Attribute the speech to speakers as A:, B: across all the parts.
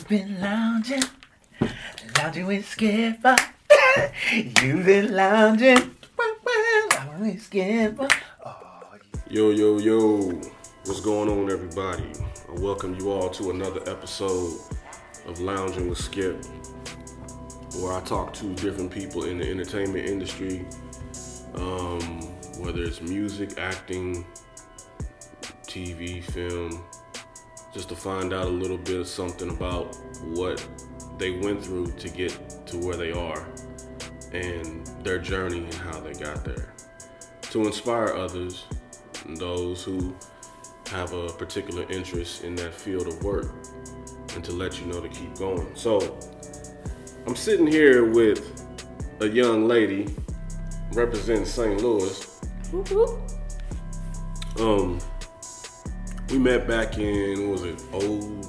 A: You've been lounging, lounging with Skipper. You've been lounging, lounging with Skipper. Oh,
B: Yo, yo, yo, what's going on, everybody? I welcome you all to another episode of Lounging with Skip, where I talk to different people in the entertainment industry, um, whether it's music, acting, TV, film, just to find out a little bit of something about what they went through to get to where they are and their journey and how they got there. To inspire others, those who have a particular interest in that field of work, and to let you know to keep going. So, I'm sitting here with a young lady representing St. Louis. Um, we met back in what was it? Oh,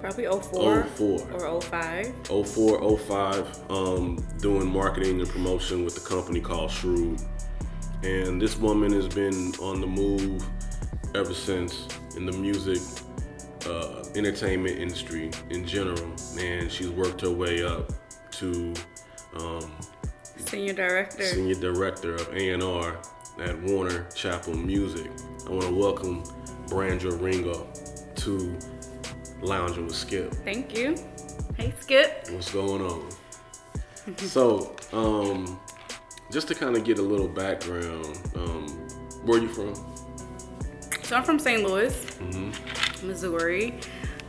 C: Probably 04,
B: 04.
C: or 05.
B: 04, 05, um, doing marketing and promotion with a company called Shrewd. And this woman has been on the move ever since in the music, uh, entertainment industry in general. And she's worked her way up to um,
C: Senior director.
B: senior director of A&R at Warner Chappell Music. I want to welcome Brandra Ringo to Lounging with Skip.
C: Thank you. Hey, Skip.
B: What's going on? so, um, just to kind of get a little background, um, where are you from?
C: So I'm from St. Louis,
B: Mm-hmm.
C: Missouri.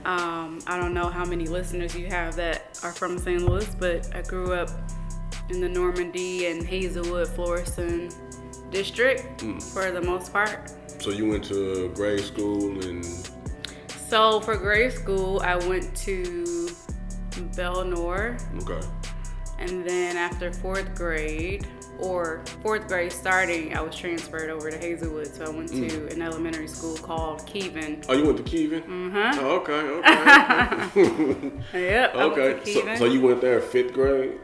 C: Um, I don't know how many listeners you have that are from St. Louis, but I grew up in the Normandy and Hazelwood, Florissant district
B: Mm.
C: for the most part.
B: So you went to grade school and
C: So for grade school, I went to Belnor,
B: okay,
C: and then after fourth grade, or fourth grade starting, I was transferred over to Hazelwood. So I went to an elementary school called Keeven.
B: oh, you went to Keeven?
C: Mm-hmm.
B: Oh, okay, okay,
C: Yep. I went
B: okay. So, so you went there fifth grade,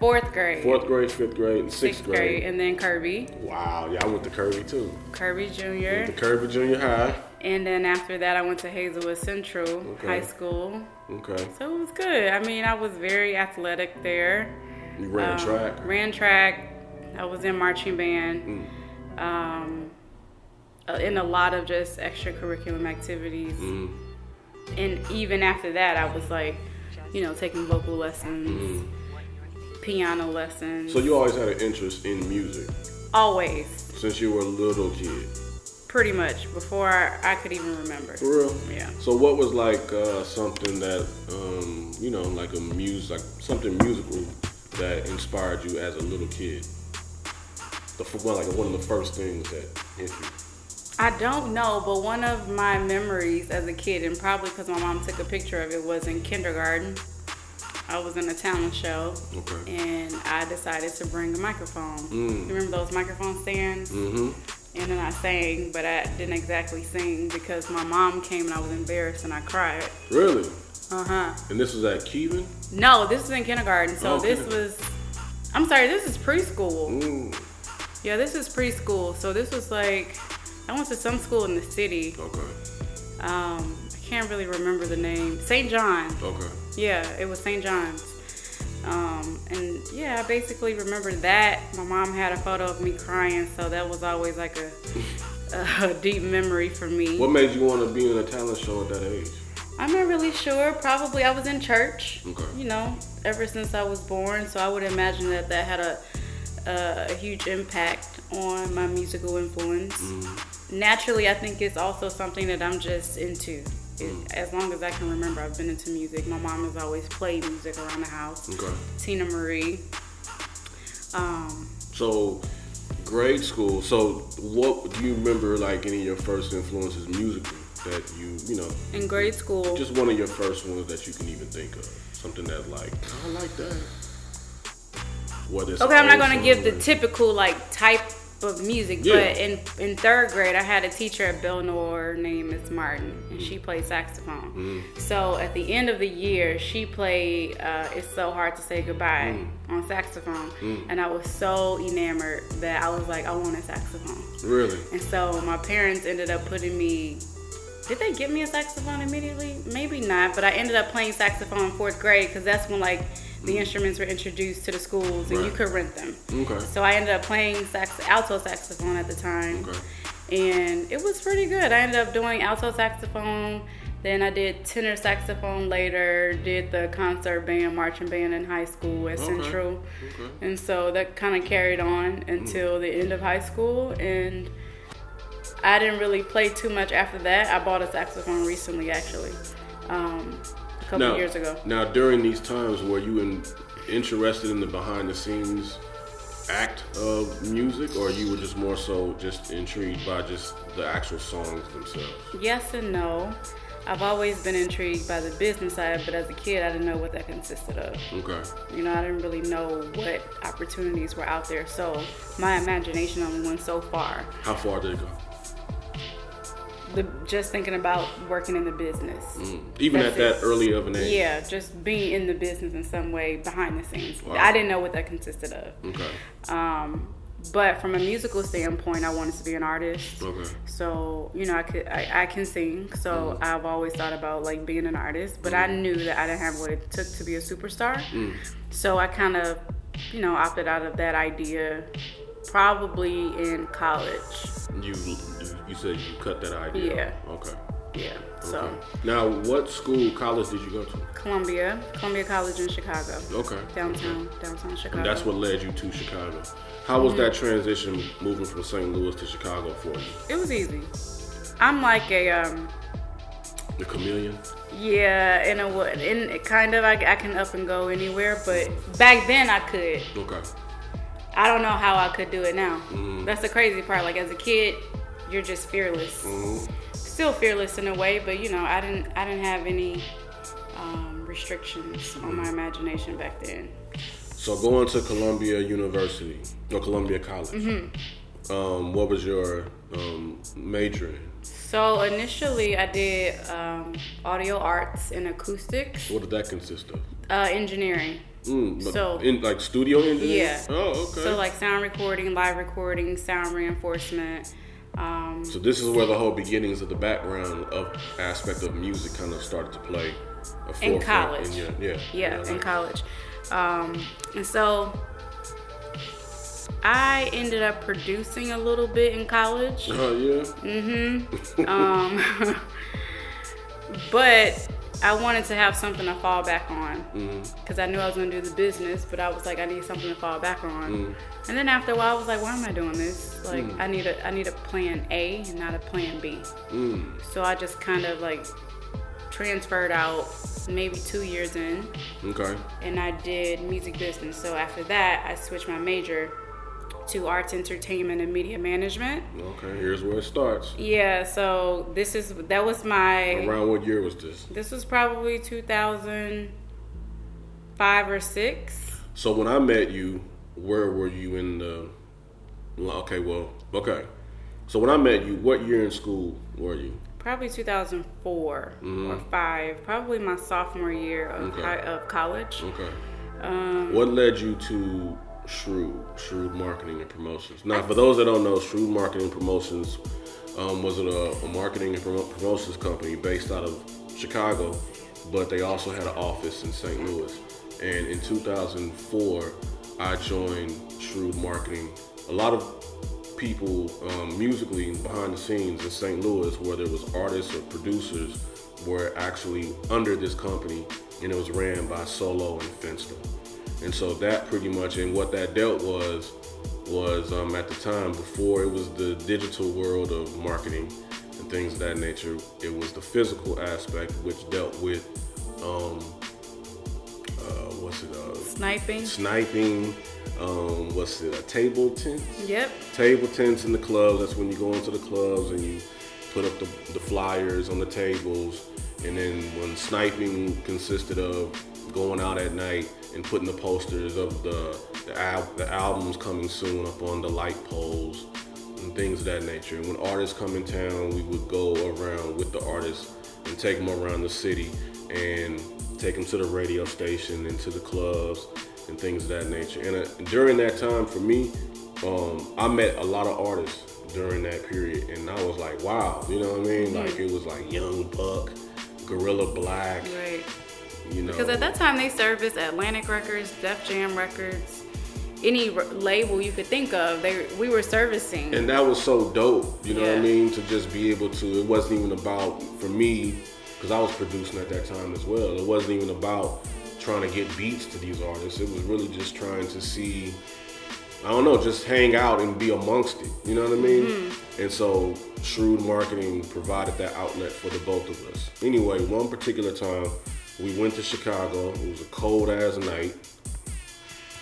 C: fourth grade,
B: fourth grade, fifth grade, and sixth,
C: sixth grade, and then Kirby,
B: Wow, yeah, I went to Kirby too.
C: Kirby Junior.
B: Went to Kirby Junior High.
C: and then after that, I went to Hazelwood Central
B: Okay.
C: High School.
B: Okay,
C: So it was good. I mean, I was very athletic there.
B: you ran
C: Um,
B: track.
C: Ran track. I was in marching band.
B: Mm.
C: Um, uh, in a lot of just extracurricular activities.
B: Mm.
C: And even after that, I was like, you know, taking vocal lessons, piano lessons.
B: So you always had an interest in music
C: always,
B: since you were a little kid.
C: pretty much, before I, I could even remember.
B: For real?
C: Yeah.
B: So what was like uh, something that um, you know, like a music, like something musical that inspired you as a little kid? The one, like one of the first things that hit you.
C: I don't know, but one of my memories as a kid, and probably because my mom took a picture of it, was in kindergarten. I was in a talent show,
B: Okay.
C: and I decided to bring a microphone.
B: Mm.
C: You remember those microphone stands?
B: Mm-hmm.
C: And then I sang, but I didn't exactly sing because my mom came and I was embarrassed and I cried.
B: Really?
C: Uh huh.
B: And this was at Keeven?
C: No, this was in kindergarten. So
B: Oh,
C: this was, I'm sorry, this is preschool.
B: Mm.
C: Yeah, this is preschool. So this was like, I went to some school in the city.
B: Okay.
C: Um, I can't really remember the name. St. John.
B: Okay.
C: Yeah, it was St. John's. Um, and yeah, I basically remember that. My mom had a photo of me crying, so that was always like a, a deep memory for me.
B: What made you want to be in a talent show at that age?
C: I'm not really sure. Probably I was in church.
B: Okay.
C: You know, ever since I was born, so I would imagine that that had a a, a huge impact on my musical influence.
B: Mm-hmm.
C: Naturally, I think it's also something that I'm just into. It, as long as I can remember, I've been into music. My mom has always played music around the house.
B: Okay.
C: Teena Marie. Um,
B: So, grade school. So, what do you remember? Like any of your first influences musically that you, you know,
C: in grade school,
B: just one of your first ones that you can even think of. Something that like I like that. Whether
C: Okay, I'm not gonna give the typical like type of music,
B: Yeah.
C: but in in third grade, I had a teacher at Belnor named Miss Martin, and she played saxophone.
B: Mm-hmm.
C: So at the end of the year, she played uh, "It's So Hard to Say Goodbye"
B: Mm.
C: on saxophone, and I was so enamored that I was like, I want a saxophone.
B: Really?
C: And so my parents ended up putting me did they give me a saxophone immediately? Maybe not, but I ended up playing saxophone in fourth grade because that's when like the instruments were introduced to the schools and you could rent them.
B: Okay.
C: So I ended up playing sax alto saxophone at the time.
B: Okay.
C: And it was pretty good. I ended up doing alto saxophone. Then I did tenor saxophone later, did the concert band, marching band in high school at
B: Okay.
C: Central.
B: Okay.
C: And so that kind of carried on until the end of high school. And I didn't really play too much after that. I bought a saxophone recently, actually, um, couple
B: Now,
C: years ago.
B: now during these times, were you in, interested in the behind the scenes act of music, or you were just more so just intrigued by just the actual songs themselves?
C: Yes and no. I've always been intrigued by the business side, but as a kid, I didn't know what that consisted of.
B: Okay.
C: You know, I didn't really know what opportunities were out there. So my imagination only went so far.
B: How far did it go?
C: The, just thinking about working in the business. Mm.
B: Even
C: That's
B: at that
C: it.
B: early of an age.
C: Yeah, just being in the business in some way behind the scenes.
B: Wow.
C: I didn't know what that consisted of.
B: Okay.
C: Um, but from a musical standpoint, I wanted to be an artist.
B: Okay.
C: So you know, I could I, I can sing. So mm. I've always thought about like being an artist, but I mm. knew that I didn't have what it took to be a superstar. So I kind of you know opted out of that idea probably in college.
B: You you said you cut that idea.
C: Yeah.
B: Okay.
C: Yeah. So
B: Okay. Now, what school, college did you go to?
C: Columbia, Columbia College in Chicago,
B: Okay.
C: downtown downtown Chicago.
B: And that's what led you to Chicago. How was that transition moving from St. Louis to Chicago for you?
C: It was easy. I'm like a um
B: The chameleon?
C: yeah in a what in kind of I, I can up and go anywhere, but back then I could.
B: Okay.
C: I don't know how I could do it now.
B: Mm-hmm.
C: That's the crazy part. Like as a kid, you're just fearless.
B: Mm-hmm.
C: Still fearless in a way, but you know, I didn't I didn't have any um, restrictions on my imagination back then.
B: So going to Columbia University or Columbia College.
C: Mm-hmm.
B: Um, what was your um, major in?
C: So initially, I did um, audio arts and acoustics,
B: What did that consist of?
C: uh, engineering.
B: Mm,
C: So-
B: in like studio engineering.
C: Yeah.
B: Oh, okay.
C: So like sound recording, live recording, sound reinforcement. Um,
B: So this is where the whole beginnings of the background of aspect of music kind of started to play a
C: In college.
B: In your, yeah.
C: yeah, in college. Um, and so I ended up producing a little bit in college.
B: Oh yeah.
C: Mm-hmm. Um, but I wanted to have something to fall back on mm-hmm. because I knew I was going to do the business, but I was like, I need something to fall back on. Mm-hmm. And then after a while, I was like, why am I doing this? Like, mm. I need a I need a plan A and not a plan B.
B: Mm.
C: So I just kind of like transferred out maybe two years in
B: Okay.
C: and I did music business. So after that, I switched my major to arts, entertainment, and media management.
B: Okay. Here's where it starts.
C: Yeah, so this is that was my
B: Around what year was this?
C: this was probably 2005 or 6.
B: So when I met you, where were you in the? Okay, well, okay. So when I met you, what year in school were you?
C: Probably 2004 or 5, probably my sophomore year of,
B: Mm-hmm. Okay.
C: high, of college.
B: Okay.
C: Um,
B: What led you to Shrewd, Shrewd Marketing and Promotions? Now, for those that don't know, Shrewd Marketing Promotions um, was a, a marketing and promo- promotions company based out of Chicago, but they also had an office in St. Louis. And in 2004, I joined Shrewd Marketing. A lot of people um, musically behind the scenes in St. Louis, whether it was artists or producers, were actually under this company, and it was ran by Solo and Finster. And so that pretty much, and what that dealt was, was um, at the time before it was the digital world of marketing and things of that nature. It was the physical aspect which dealt with, um, uh, what's it, uh,
C: sniping.
B: sniping. Um, what's it, a table tent?
C: Yep.
B: table tents in the clubs. That's when you go into the clubs and you put up the, the flyers on the tables. And then when sniping consisted of going out at night and putting the posters of the the, al- the albums coming soon up on the light poles and things of that nature. And when artists come in town, we would go around with the artists and take them around the city and take them to the radio station and to the clubs and things of that nature. And uh, during that time, for me, um, I met a lot of artists during that period, and I was like, wow, you know what I mean?
C: Mm-hmm.
B: Like it was like Young Buck, Guerilla Black,
C: Right.
B: You know.
C: Because at that time they serviced Atlantic Records, Def Jam Records, any r- label you could think of. They we were servicing.
B: and that was so dope, you know what I mean? To just be able to, it wasn't even about, for me, because I was producing at that time as well, it wasn't even about trying to get beats to these artists. It was really just trying to see, I don't know, just hang out and be amongst it, you know what I mean?
C: Mm-hmm.
B: And so Shrewd Marketing provided that outlet for the both of us. Anyway, one particular time, we went to Chicago. It was a cold ass night.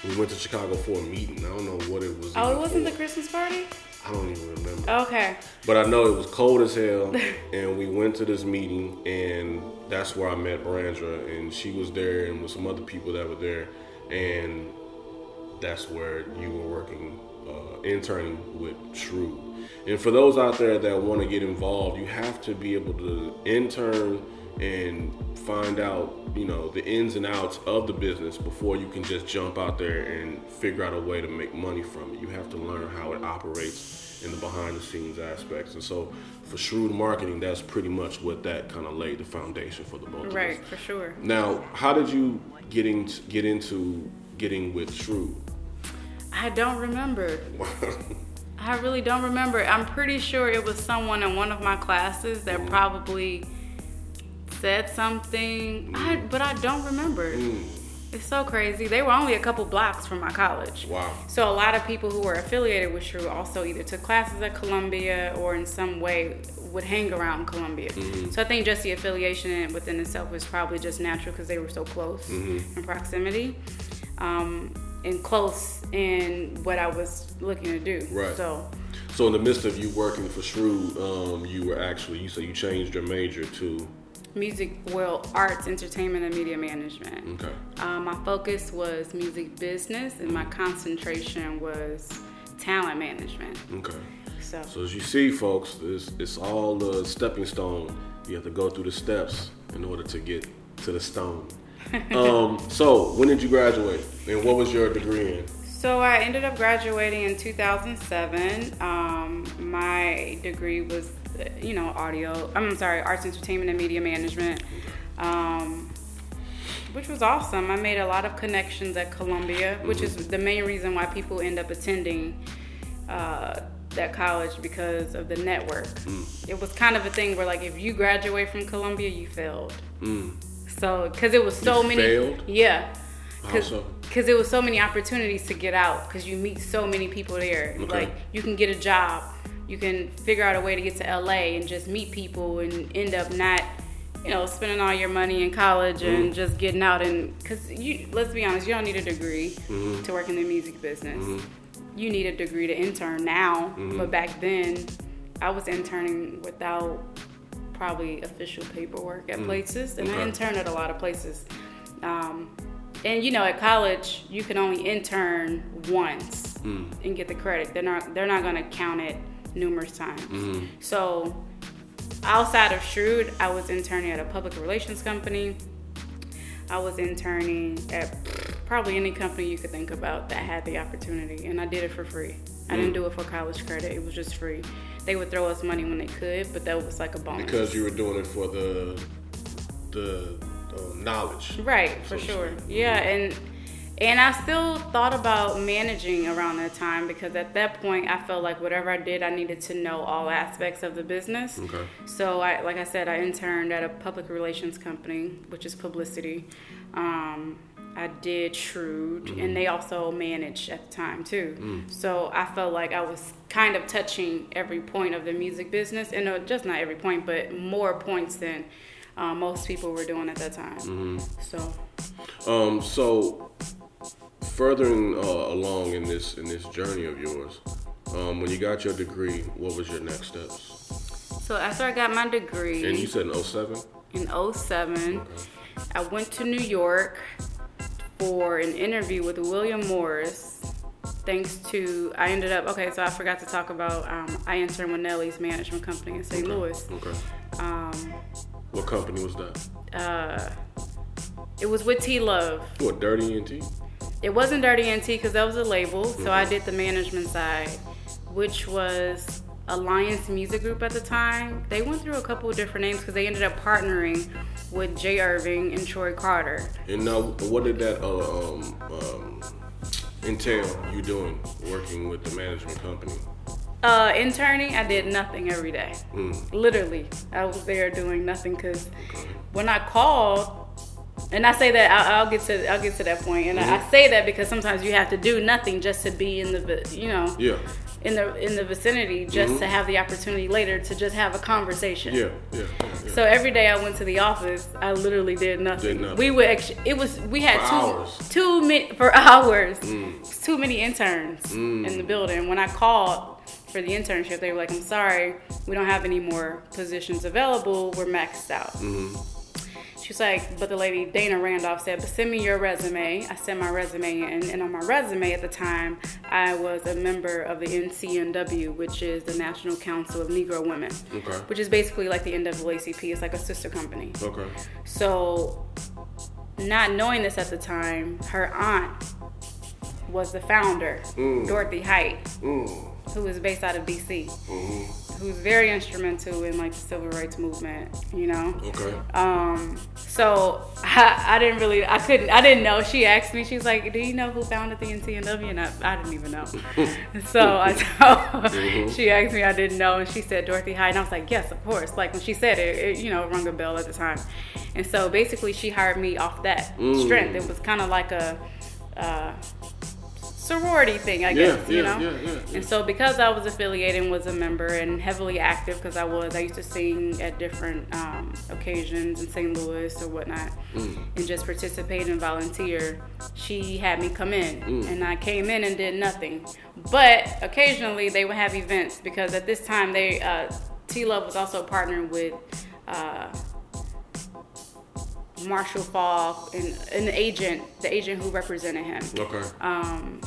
B: We went to Chicago for a meeting. I don't know what it was.
C: oh, it wasn't
B: for.
C: the Christmas party.
B: I don't even remember.
C: Okay.
B: But I know it was cold as hell, and we went to this meeting, and that's where I met Brandra, and she was there, and with some other people that were there, and that's where you were working, uh, interning with Shrewd. And for those out there that want to get involved, you have to be able to intern and find out, you know, the ins and outs of the business before you can just jump out there and figure out a way to make money from it. You have to learn how it operates in the behind the scenes aspects. And so for shrewd marketing, that's pretty much what that kind of laid the foundation for the both of us.
C: Right, for sure.
B: Now, how did you get into get into getting with Shrewd?
C: I don't remember. I really don't remember. I'm pretty sure it was someone in one of my classes that
B: Mm-hmm.
C: probably said something. I, but I don't remember.
B: Mm.
C: It's so crazy. They were only a couple blocks from my college.
B: Wow.
C: So a lot of people who were affiliated with Shrew also either took classes at Columbia or in some way would hang around Columbia.
B: Mm-hmm.
C: So I think just the affiliation within itself was probably just natural because they were so close
B: Mm-hmm.
C: in proximity. Um, and close in what I was looking to do.
B: Right.
C: So
B: So in the midst of you working for Shrew, um, you were actually you said you changed your major to
C: music, well, arts, entertainment, and media management.
B: okay.
C: Um, my focus was music business, and my concentration was talent management.
B: Okay.
C: So,
B: So as you see, folks, it's, it's all the stepping stone. You have to go through the steps in order to get to the stone. um, so when did you graduate, and what was your degree in?
C: so I ended up graduating in 2007. Um, my degree was, uh, you know, audio. I'm sorry, arts, entertainment, and media management. Um, which was awesome. I made a lot of connections at Columbia, which is the main reason why people end up attending uh, that college because of the network. It was kind of a thing where, like, if you graduate from Columbia, you failed. So, because it was so
B: You
C: many,
B: failed?
C: yeah, because it was so many opportunities to get out because you meet so many people there.
B: Okay.
C: Like, you can get a job, you can figure out a way to get to LA and just meet people and end up not you know, spending all your money in college
B: Mm-hmm.
C: and just getting out and because you let's be honest, you don't need a degree
B: Mm-hmm.
C: to work in the music business. You need a degree to intern now,
B: Mm-hmm.
C: but back then I was interning without probably official paperwork at places, and I
B: Mm.
C: Interned at a lot of places. Um, and you know, at college, you can only intern once
B: Mm.
C: and get the credit. They're not they're not gonna count it numerous times.
B: Mm-hmm.
C: So outside of Shrewd, I was interning at a public relations company. I was interning at probably any company you could think about that had the opportunity, and I did it for free. I
B: Mm.
C: didn't do it for college credit; it was just free. They would throw us money when they could, but that was like a bonus.
B: Because you were doing it for the the um, knowledge.
C: Right,
B: so
C: for sure. Yeah, and and I still thought about managing around that time because at that point I felt like whatever I did, I needed to know all aspects of the business.
B: Okay.
C: So I, like I said, I interned at a public relations company, which is publicity. Um, I did Shrewd, and they also managed at the time too. So I felt like I was kind of touching every point of the music business, and uh, just not every point, but more points than uh, most people were doing at that time. Hmm. So
B: Um, so furthering uh, along in this in this journey of yours, um, when you got your degree, what was your next steps?
C: So after I got my degree
B: And you said in 07?
C: in 07, I went to New York for an interview with William Morris. Thanks to, I ended up, okay, so I forgot to talk about, um, I interned with Nelly's management company in St. Louis.
B: Okay.
C: Um,
B: What company was that?
C: uh, it was with T Love.
B: What, Dirty NT?
C: It wasn't Dirty NT because that was a label, so I did the management side, which was Alliance Music Group at the time. They went through a couple of different names because they ended up partnering with Jay Erving and Troy Carter.
B: And now, what did that uh, um, um, entail? You doing working with the management company?
C: Uh, interning, I did nothing every day.
B: Mm.
C: Literally, I was there doing nothing because when I called, and I say that I'll, I'll get to I'll get to that point. and I, I say that because sometimes you have to do nothing just to be in the you know
B: Yeah,
C: in the in the vicinity just to have the opportunity later to just have a conversation.
B: yeah, yeah. yeah.
C: So every day I went to the office, I literally did nothing.
B: Did nothing.
C: We would actually, it was we had
B: For
C: two
B: hours. Mm.
C: for hours. It's Too many interns in the building. When I called for the internship, they were like, "I'm sorry, we don't have any more positions available. We're maxed out."
B: Mm-hmm.
C: She's like, but the lady Dana Randolph said, but send me your resume. I sent my resume in, and on my resume at the time, I was a member of the NCNW, which is the National Council of Negro Women,
B: Okay.
C: which is basically like the NAACP. It's like a sister company.
B: Okay.
C: So, not knowing this at the time, her aunt was the founder, Dorothy Height,
B: Mm.
C: was based out of DC,
B: hmm
C: who's very instrumental in like the civil rights movement, you know?
B: Okay.
C: Um, so I, I didn't really, I couldn't, I didn't know. She asked me, she's like, "Do you know who founded the NCNW?" And I, I didn't even know. so I told, she asked me, I didn't know, and she said Dorothy Height, and I was like, "Yes, of course." Like when she said it, it you know, it rung a bell at the time. And so basically, she hired me off that
B: Mm.
C: strength. It was kind of like a. Uh, sorority thing, I
B: Yeah,
C: guess, you
B: yeah,
C: know.
B: yeah.
C: And so because I was affiliated and was a member and heavily active because I was, I used to sing at different um, occasions in St. Louis or whatnot,
B: Mm.
C: and just participate and volunteer. She had me come in,
B: Mm.
C: and I came in and did nothing. But occasionally they would have events because at this time they uh, T Love was also partnered with. Uh, Marshall Faulk and an agent, the agent who represented him
B: Okay.
C: um,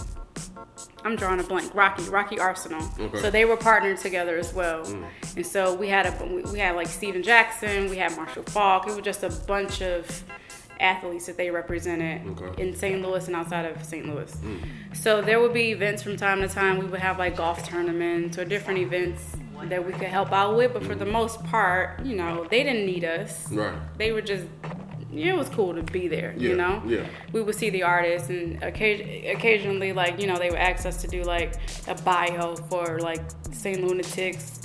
C: I'm drawing a blank. Rocky, Rocky Arceneaux.
B: Okay.
C: So they were partnered together as well. Mm. And so we had a we- had like Steven Jackson, we had Marshall Faulk. It was just a bunch of athletes that they represented
B: Okay.
C: in St. Louis and outside of St. Louis. Mm. So there would be events from time to time. We would have like golf tournaments or different events that we could help out with. But for the mm. most part, you know, they didn't need us.
B: Right.
C: They were just. It was cool to be there,
B: Yeah,
C: you know
B: yeah.
C: we would see the artists and occasion, occasionally like you know they would ask us to do like a bio for like St. Lunatics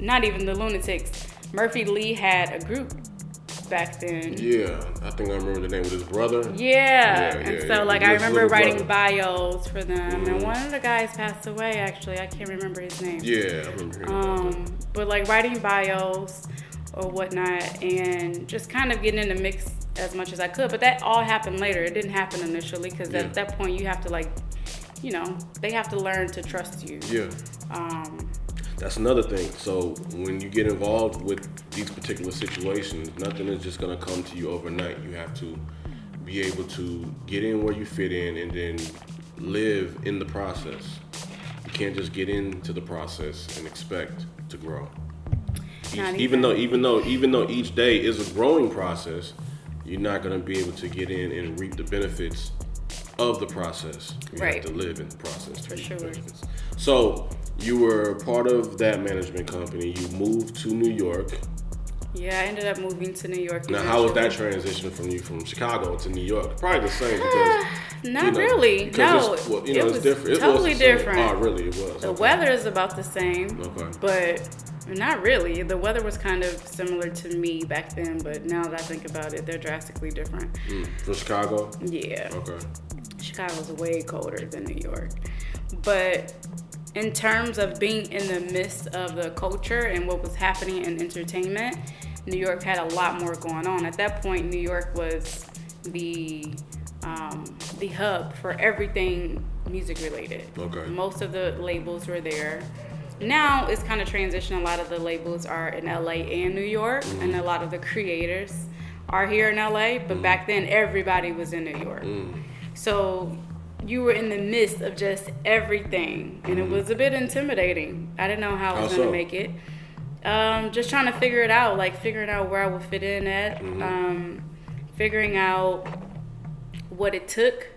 C: not even the Lunatics Murphy Lee had a group back then
B: Yeah, I think I remember the name of his brother.
C: yeah,
B: Yeah,
C: and
B: yeah,
C: so
B: yeah.
C: like I remember writing
B: brother.
C: bios for them
B: Mhm.
C: and one of the guys passed away actually I can't remember his name
B: Yeah, I remember hearing about that.
C: um, but like writing bios or whatnot and just kind of getting in the mix as much as I could. But that all happened later. It didn't happen initially because
B: Yeah.
C: at that point you have to like, you know, they have to learn to trust you.
B: Yeah.
C: Um,
B: That's another thing. So when you get involved with these particular situations, nothing is just gonna come to you overnight. You have to be able to get in where you fit in and then live in the process. You can't just get into the process and expect to grow. Even
C: even.
B: though even though even though each day is a growing process, you're not gonna be able to get in and reap the benefits of the process. You
C: Right.
B: have to live in the process. to
C: For sure.
B: benefits. So you were part of that management company. You moved to New York.
C: yeah, I ended up moving to New York.
B: Now, how was that transition from you from Chicago to New York? Probably the same because
C: Not
B: you know,
C: really. No,
B: it's, well, you
C: it
B: know,
C: was
B: it's different. It was
C: totally different.
B: Oh, really? It was.
C: The
B: Okay.
C: weather is about the same,
B: Okay.
C: but not really. The weather was kind of similar to me back then, but now that I think about it, they're drastically different.
B: Mm. From Chicago.
C: Yeah.
B: Okay.
C: Chicago's way colder than New York. But in terms of being in the midst of the culture and what was happening in entertainment, New York had a lot more going on. At that point, New York was the um, the hub for everything music related.
B: Okay.
C: Most of the labels were there. Now it's kind of transitioned. A lot of the labels are in LA and New York, and a lot of the creators are here in LA. But back then, everybody was in New York.
B: Mm.
C: So you were in the midst of just everything, and it was a bit intimidating. I didn't know how I was going
B: so?
C: to make it. Um, just trying to figure it out, like figuring out where I would fit in at,
B: Mm-hmm.
C: um, figuring out what it took.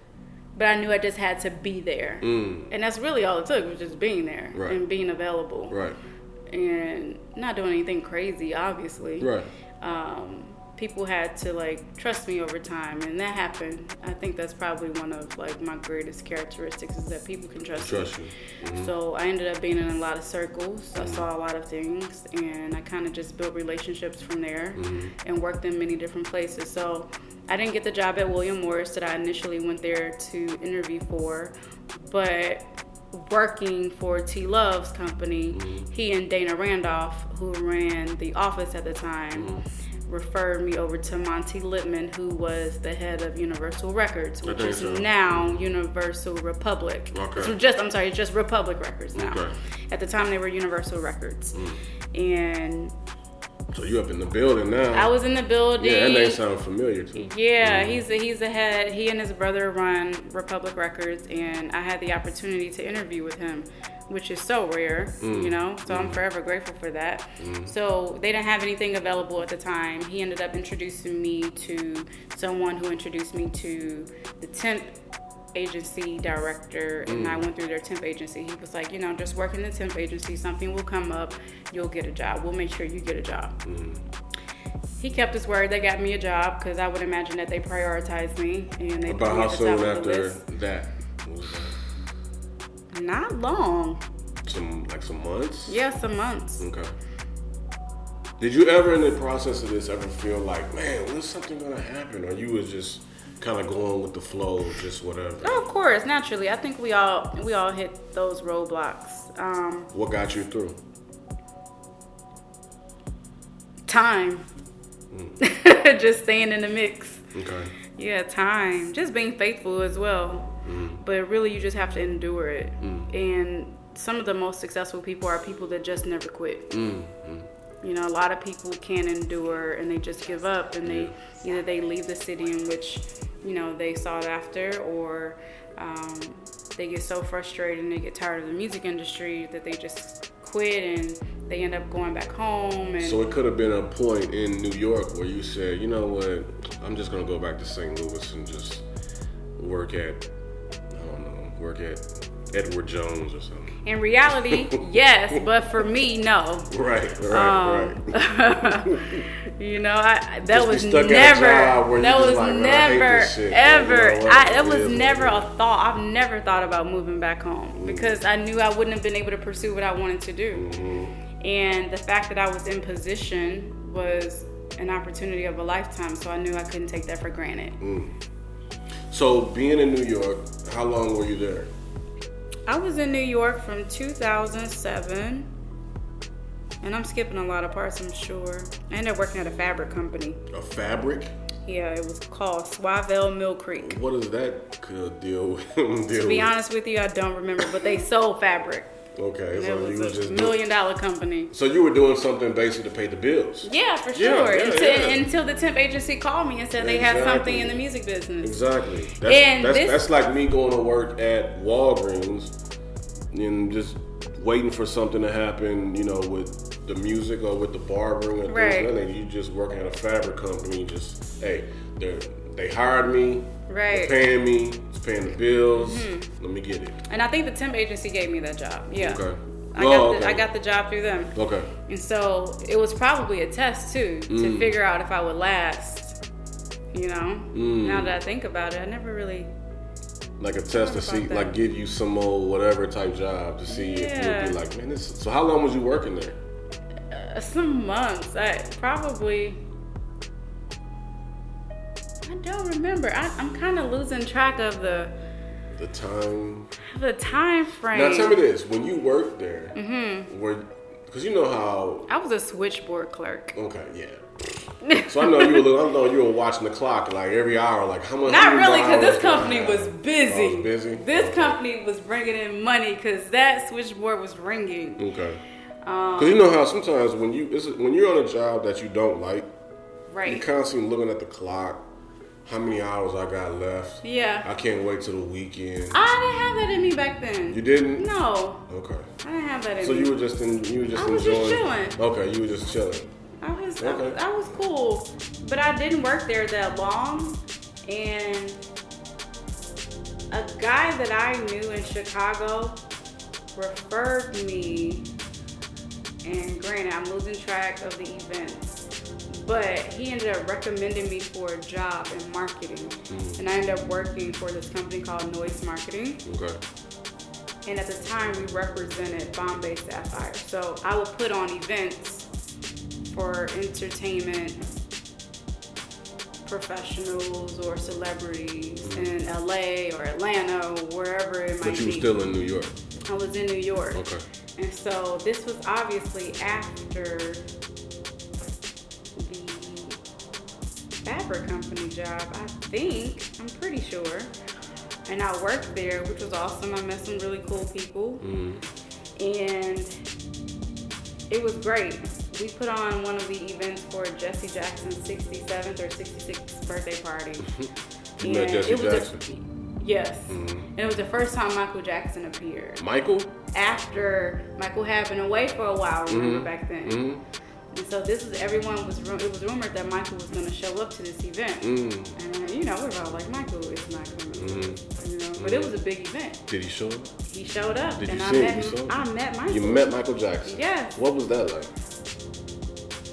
C: But I knew I just had to be there,
B: Mm.
C: and that's really all it took was just being there
B: Right.
C: and being available.
B: Right.
C: and not doing anything crazy, obviously.
B: Right.
C: Um, people had to like trust me over time, and that happened. I think that's probably one of like my greatest characteristics is that people can trust,
B: Trust
C: me.
B: you. Mhm.
C: So I ended up being in a lot of circles.
B: Mm-hmm.
C: I saw a lot of things, and I kind of just built relationships from there,
B: Mm-hmm.
C: and worked in many different places. So I didn't get the job at William Morris that I initially went there to interview for, but working for T Love's company,
B: Mm-hmm.
C: he and Dana Randolph, who ran the office at the time,
B: Mm-hmm.
C: referred me over to Monte Lipman, who was the head of Universal Records, which is
B: so.
C: now Universal Republic.
B: Okay.
C: So just I'm sorry, just Republic Records now.
B: Okay.
C: At the time, they were Universal Records, and
B: So you up in the building now?
C: I was in the building.
B: Yeah, that name sounds familiar too.
C: Yeah, mm-hmm. he's the, he's the head. He and his brother run Republic Records, and I had the opportunity to interview with him, which is so rare, mm. you know. So I'm mm. forever grateful for that. Mm. So they didn't have anything available at the time. He ended up introducing me to someone who introduced me to the temp agency director and I mm. went through their temp agency. He was like, you know, just work in the temp agency, something will come up, you'll get a job. We'll make sure you get a job mm. he kept his word. They got me a job because I would imagine that they prioritized me and they
B: About how soon
C: top of the
B: after that? Was that?
C: Not long.
B: Some like some months.
C: Yeah, some months.
B: Okay. Did you ever, in the process of this, ever feel like, man, when's something gonna happen, or you was just kind of going with the flow, just whatever?
C: Oh, of course, naturally. I think we all we all hit those roadblocks. Um,
B: What got you through?
C: time.
B: Mm.
C: Just staying in the mix.
B: Okay.
C: Yeah, time. Just being faithful as well. But really, you just have to endure it. And some of the most successful people are people that just never quit. You know, a lot of people can't endure and they just give up and they either they leave the city in which, you know, they sought after or um, they get so frustrated and they get tired of the music industry that they just quit and they end up going back home and
B: So it could have been a point in New York where you said, you know what, I'm just gonna go back to St. Louis and just work at, I don't know, work at Edward Jones or something.
C: in reality, yes, but for me, no.
B: Right, right,
C: Um,
B: right.
C: You know, I that
B: Just
C: was
B: stuck at a
C: never
B: job where you
C: that was
B: like, "Man, I hate
C: never
B: shit,"
C: ever
B: you know?
C: I that was never a thought. I've never thought about moving back home because I knew I wouldn't have been able to pursue what I wanted to do.
B: Mm-hmm.
C: And the fact that I was in position was an opportunity of a lifetime, so I knew I couldn't take that for granted.
B: So being in New York, how long were you there?
C: I was in New York from 2007. And I'm skipping a lot of parts, I'm sure. I ended up working at a fabric company.
B: A fabric?
C: Yeah, it was called Swavelle Mill Creek.
B: What does that deal with? deal
C: To be
B: with?
C: honest with you, I don't remember, but they sold fabric.
B: Okay,
C: And
B: so
C: it
B: you was
C: was a
B: just
C: million dollar company.
B: so you were doing something basically to pay the bills.
C: Yeah, for sure.
B: yeah,
C: until,
B: yeah.
C: until the temp agency called me and said they had something in the music business.
B: Exactly. That's,
C: And
B: that's,
C: this-
B: that's like me going to work at Walgreens and just waiting for something to happen, you know, with the music or with the barbering or
C: Right.
B: things. like that. You just working at a fabric company, just hey, they they hired me,
C: Right. Mm-hmm.
B: paying me, it's paying the bills. Let me get it.
C: And I think the temp agency gave me that job. Yeah.
B: Okay.
C: I
B: Oh,
C: got
B: okay.
C: the, I got the job through them.
B: Okay.
C: And so it was probably a test too to
B: Mm.
C: figure out if I would last. You know?
B: Mm.
C: Now that I think about it, I never really
B: Like a test to see,
C: that.
B: like give you some old whatever type job to see if you'd be like, man, this. So how long was you working there?
C: uh, some months. I probably I don't remember. I, I'm kind of losing track of the
B: The time.
C: the time frame.
B: Now tell me this: when you worked there, mm-hmm. were because you know how?
C: I was a switchboard clerk.
B: Okay, yeah. So I know you were. little- I know you were watching the clock like every hour, like how much.
C: Not really, because this company was busy.
B: Oh, was busy?
C: This
B: Okay.
C: company was bringing in money because that switchboard was ringing.
B: Okay.
C: Um,
B: Because you know how sometimes when you when you're on a job that you don't like,
C: right?
B: you're constantly looking at the clock. How many hours I got left?
C: Yeah.
B: I can't wait till the weekend.
C: I didn't have that in me back then.
B: You didn't?
C: No,
B: Okay.
C: I didn't have that in
B: So
C: me.
B: So you were just in, you were just
C: I was just chilling.
B: Okay, you were just chilling.
C: I was, I was
B: Okay.
C: I was cool, but I didn't work there that long. And a guy that I knew in Chicago referred me And granted, I'm losing track of the events. But he ended up recommending me for a job in marketing.
B: Mm.
C: And I ended up working for this company called Noise Marketing.
B: Okay.
C: And at the time, we represented Bombay Sapphire. So I would put on events for entertainment professionals or celebrities in LA or Atlanta or wherever it might be.
B: But you were still in New York.
C: I was in New York.
B: Okay.
C: And so this was obviously after fabric company job, I think. I'm pretty sure. And I worked there, which was awesome. I met some really cool people.
B: Mm.
C: And it was great. We put on one of the events for Jesse Jackson's 67th or 66th birthday party.
B: You met Jesse
C: it was a-
B: Jackson.
C: yes.
B: Mhm.
C: And it was the first time Michael Jackson appeared
B: Michael.
C: after Michael had been away for a while. Remember
B: Mhm.
C: back then,
B: Mm.
C: And so this was everyone was it was rumored that Michael was going to show up to this event,
B: Mm.
C: and uh, you know we were all like Michael is not coming, you know. But it was a big event.
B: Did he show up?
C: He showed up,
B: Did you
C: and I
B: see him?
C: met him.
B: him?
C: I met Michael.
B: You met Michael Jackson.
C: Yes.
B: What was that like?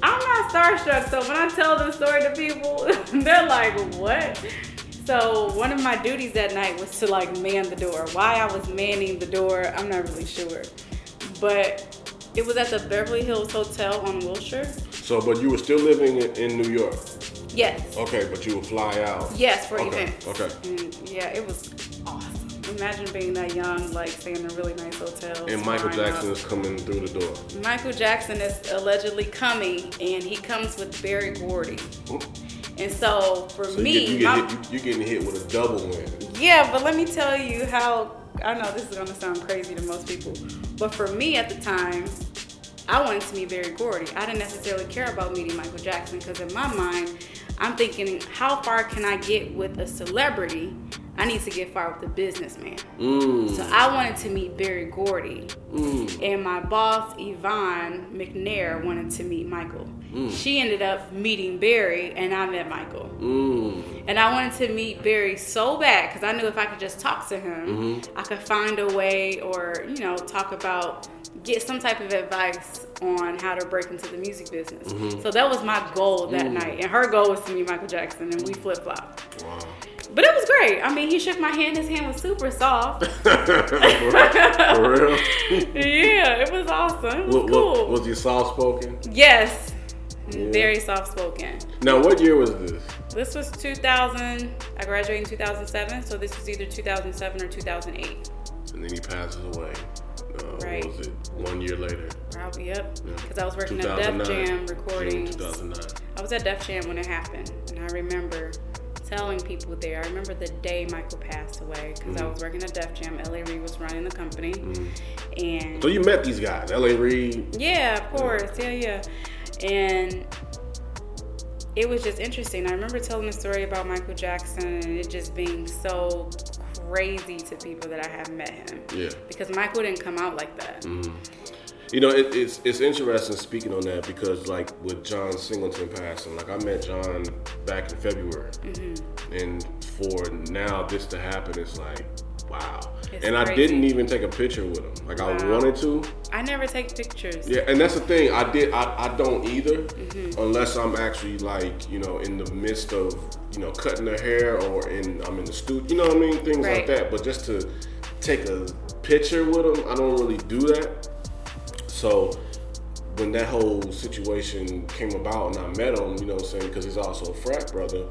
C: I'm not starstruck, so when I tell this story to people, they're like, "What?" So one of my duties that night was to like man the door. Why I was manning the door, I'm not really sure, but it was at the Beverly Hills Hotel on Wilshire.
B: So, but you were still living in, in New York.
C: Yes,
B: Okay, but you would fly out.
C: yes, for
B: Okay,
C: events.
B: okay.
C: And yeah, it was awesome. Imagine being that young, like staying in a really nice hotel.
B: And Michael Jackson
C: out.
B: is coming through the door.
C: Michael Jackson is allegedly coming, and he comes with Berry Gordy. And so for
B: So
C: me,
B: you get, you
C: my-
B: get hit, you, you're getting hit with a double win.
C: Yeah, but let me tell you how I know this is gonna sound crazy to most people, but for me at the time, I wanted to meet Berry Gordy. I didn't necessarily care about meeting Michael Jackson because in my mind, I'm thinking, how far can I get with a celebrity? I need to get far with a businessman.
B: Mm.
C: So I wanted to meet Berry Gordy.
B: Mm.
C: And my boss, Yvonne McNair, wanted to meet Michael. She ended up meeting Berry, and I met Michael.
B: Mm.
C: And I wanted to meet Berry so bad because I knew if I could just talk to him, I could find a way or, you know, talk about, get some type of advice on how to break into the music business. Mm-hmm. So that was my goal that night. And her goal was to meet Michael Jackson, and we flip flopped.
B: Wow.
C: But it was great. I mean, he shook my hand, his hand was super soft.
B: For real?
C: yeah, it was awesome. It was
B: What,
C: cool.
B: what, was he soft spoken?
C: yes.
B: Yeah.
C: Very soft spoken.
B: Now, what year was this?
C: This was 2000. I graduated in 2007, so this was either 2007 or 2008.
B: And then he passes away. Later.
C: Probably, yep.
B: Yeah.
C: Because I was working at Def Jam recording.
B: 2009.
C: I was at Def Jam when it happened, and I remember telling people there. I remember the day Michael passed away because I
B: Mhm.
C: was working at Def Jam. LA Reid was running the company,
B: Mhm.
C: and
B: So you met these guys, L.A. Reid.
C: Yeah, of course. Yeah, yeah. And it was just interesting. I remember telling the story about Michael Jackson and it just being so crazy to people that I have met him.
B: Yeah.
C: Because Michael didn't come out like that.
B: Mhm. You know, it, it's it's interesting speaking on that because like with John Singleton passing, like I met John back in February,
C: Mm-hmm.
B: and for now this to happen, it's like wow.
C: It's
B: and I didn't even take a picture with him. Like I wanted to.
C: I never take pictures.
B: Yeah, and that's the thing. I did. I, I don't either,
C: Mm-hmm.
B: unless I'm actually like you know in the midst of you know cutting the hair or in I'm in the studio. You know what I mean? Things like that. But just to take a picture with him, I don't really do that. So when that whole situation came about and I met him, you know what I'm saying, because he's also a frat brother,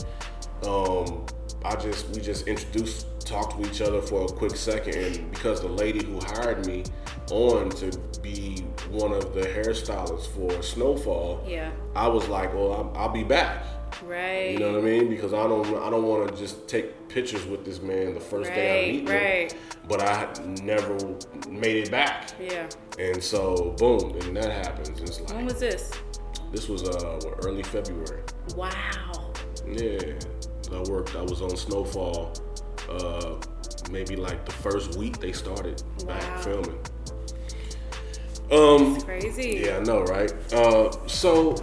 B: um, I just we just introduced, talked to each other for a quick second, and because the lady who hired me on to be one of the hairstylists for Snowfall,
C: Yeah.
B: I was like, well, I'm, I'll be back.
C: Right.
B: You know what I mean? Because I don't I don't want to just take pictures with this man the first day I meet
C: Right,
B: him.
C: right.
B: But I never made it back.
C: Yeah.
B: And so, boom, and that happens. It's
C: When was this?
B: this was uh, what, early February.
C: Wow.
B: Yeah. I worked, I was on Snowfall uh, maybe like the first week they started
C: Wow.
B: back filming. Um,
C: It's crazy.
B: yeah, I know, right? Uh, so,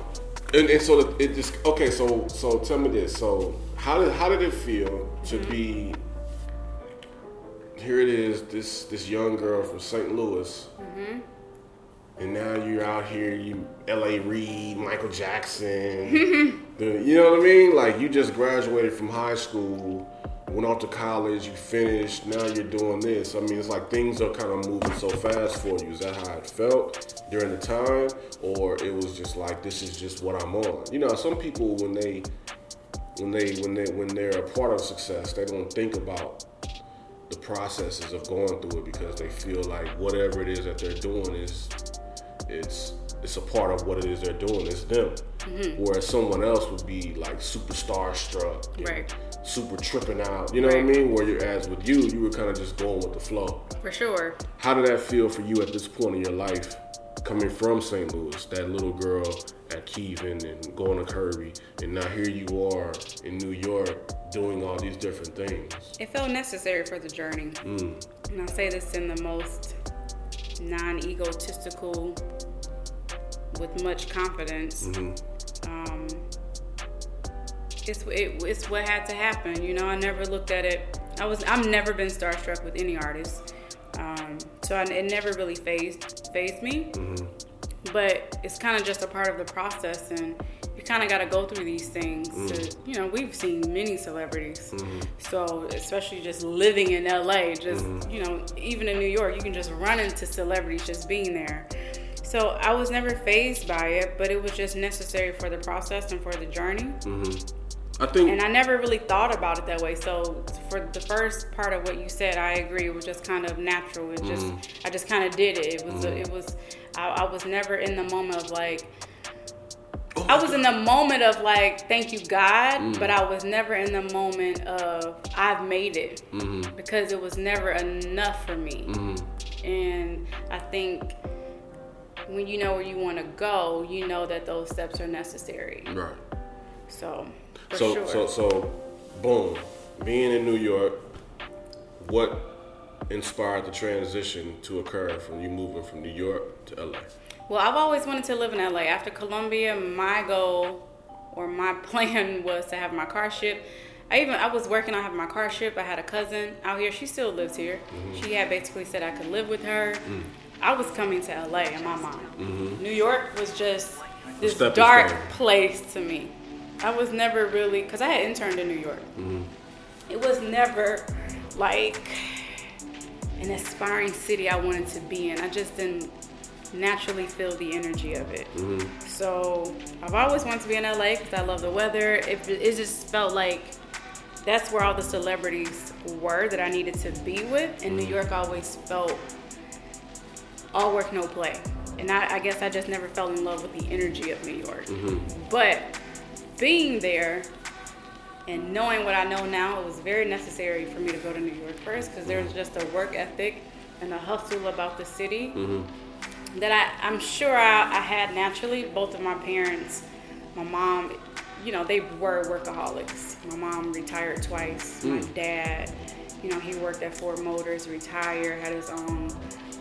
B: and, and so it just okay. So, so tell me this. So, how did how did it feel to mm-hmm. be? Here it is, this this young girl from St. Louis, mm-hmm. and now you're out here, you L.A. Reid, Michael Jackson. the, you know what I mean? Like you just graduated from high school, went off to college, you finished. Now you're doing this. I mean, it's like things are kind of moving so fast for you. Is that how it felt during the time, or it was just like this is just what I'm on? You know, some people when they when they when they when they're a part of success, they don't think about the processes of going through it because they feel like whatever it is that they're doing is it's it's a part of what it is they're doing. It's them.
C: Mm-hmm.
B: Whereas someone else would be like super starstruck,
C: Right.
B: Super tripping out. You know what I mean? Where you're as with you, you were kind of just going with the flow.
C: For sure.
B: How did that feel for you at this point in your life, coming from St. Louis, that little girl at Keeven and going to Kirby, and now here you are in New York doing all these different things?
C: It felt necessary for the journey.
B: Mm.
C: And I say this in the most non egotistical, with much confidence.
B: Mm-hmm.
C: Um, it's, it, it's what had to happen. You know, I never looked at it. I was I've never been starstruck with any artist, um, so I, it never really phased phased me.
B: Mm-hmm.
C: But it's kind of just a part of the process, and you kind of got to go through these things. To, you know, we've seen many celebrities, so especially just living in LA, just you know, even in New York, you can just run into celebrities just being there. So I was never phased by it, but it was just necessary for the process and for the journey. Mm-hmm.
B: I think
C: And I never really thought about it that way. So for the first part of what you said, I agree. It was just kind of natural. It just mm-hmm. I just kind of did it. It was it mm-hmm. was I, I was never in the moment of like
B: Oh
C: I was in the moment of like thank you God, mm. but I was never in the moment of I've made it because it was never enough for me. And I think when you know where you want to go, you know that those steps are necessary.
B: right.
C: So for
B: so
C: sure.
B: so so boom being in new york what inspired the transition to occur from you moving from new york to la
C: Well, I've always wanted to live in LA. After Columbia, my goal or my plan was to have my car shipped. I even I was working on having my car shipped. I had a cousin out here. She still lives here.
B: Mm-hmm.
C: She had basically said I could live with her.
B: Mm.
C: I was coming to LA in my mind. Mm-hmm. New York was just this
B: Stepping
C: dark
B: stone.
C: place to me. I was never really because I had interned in New York.
B: Mm-hmm.
C: It was never like an aspiring city I wanted to be in. I just didn't naturally feel the energy of it. Mm-hmm. So I've always wanted to be in LA because I love the weather. It, it just felt like that's where all the celebrities were that I needed to be with. And New mm-hmm. York always felt all work, no play. And I, I guess I just never fell in love with the energy of New York. Mm-hmm. But being there and knowing what I know now, it was very necessary for me to go to New York first because there's mm-hmm. just a work ethic and a hustle about the city mm-hmm. that I, I'm sure I, I had naturally. Both of my parents, my mom, you know, they were workaholics. My mom retired twice. My mm. dad, you know, he worked at Ford Motors, retired, had his own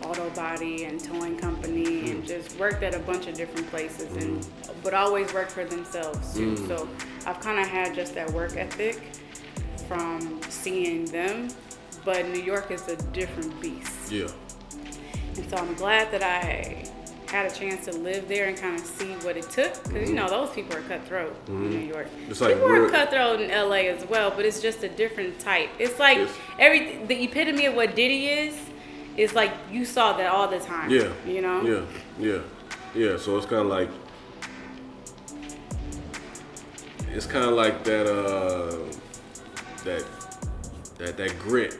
C: auto body and towing company, and mm. just worked at a bunch of different places, and mm. but always worked for themselves too. Mm. So I've kind of had just that work ethic from seeing them. But New York is a different beast.
B: yeah
C: And so I'm glad that I had a chance to live there and kind of see what it took. Because, you mm-hmm. know, those people are cutthroat in mm-hmm. New York.
B: It's like
C: people are cutthroat in LA as well, but it's just a different type. It's like
B: Yes.
C: every the epitome of what Diddy is, is like you saw that all the time.
B: yeah
C: You know?
B: yeah yeah yeah so it's kind of like it's kind of like that uh that that that grit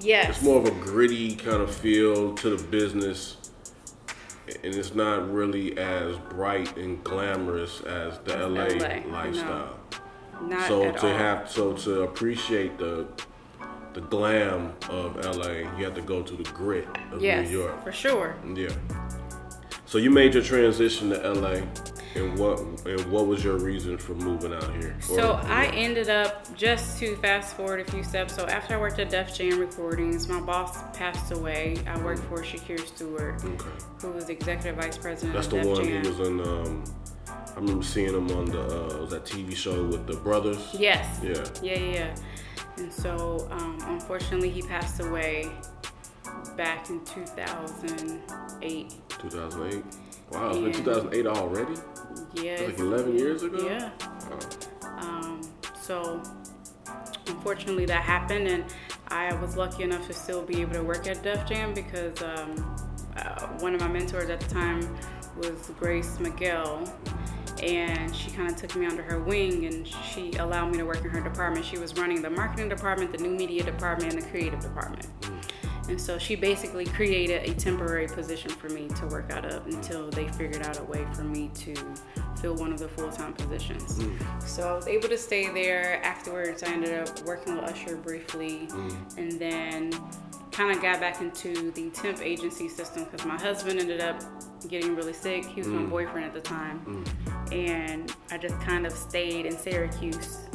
C: Yes.
B: It's more of a gritty kind of feel to the business, and it's not really as bright and glamorous as the LA,
C: LA, no.
B: lifestyle.
C: Not
B: So
C: at
B: to
C: all.
B: have so to appreciate the the glam of LA, you have to go to the grit of
C: yes,
B: New York.
C: for sure.
B: Yeah. So you made your transition to LA, and what and what was your reason for moving out here? Or-
C: So I ended up just to fast forward a few steps. So after I worked at Def Jam Recordings, my boss passed away. I worked for Shakir Stewart,
B: Okay.
C: who was executive vice president
B: That's
C: of
B: the
C: Def
B: one
C: Jam.
B: he was in. Um, I remember seeing him on the uh, was that TV show with the brothers.
C: Yes.
B: Yeah.
C: Yeah, yeah, yeah. And so, um, unfortunately, he passed away back in 2008.
B: 2008. Wow, it's been 2008 already?
C: Yeah.
B: Like 11 years ago?
C: Yeah.
B: Wow.
C: Um, so unfortunately that happened and I was lucky enough to still be able to work at Def Jam because um, uh, one of my mentors at the time was Grace Miguel and she kind of took me under her wing and she allowed me to work in her department. She was running the marketing department, the new media department, and the creative department. Mm. And so she basically created a temporary position for me to work out of until they figured out a way for me to fill one of the full time positions. Mm. So I was able to stay there. Afterwards, I ended up working with Usher briefly mm. and then kind of got back into the temp agency system because my husband ended up getting really sick. He was my mm. boyfriend at the time. Mm. And I just kind of stayed in Syracuse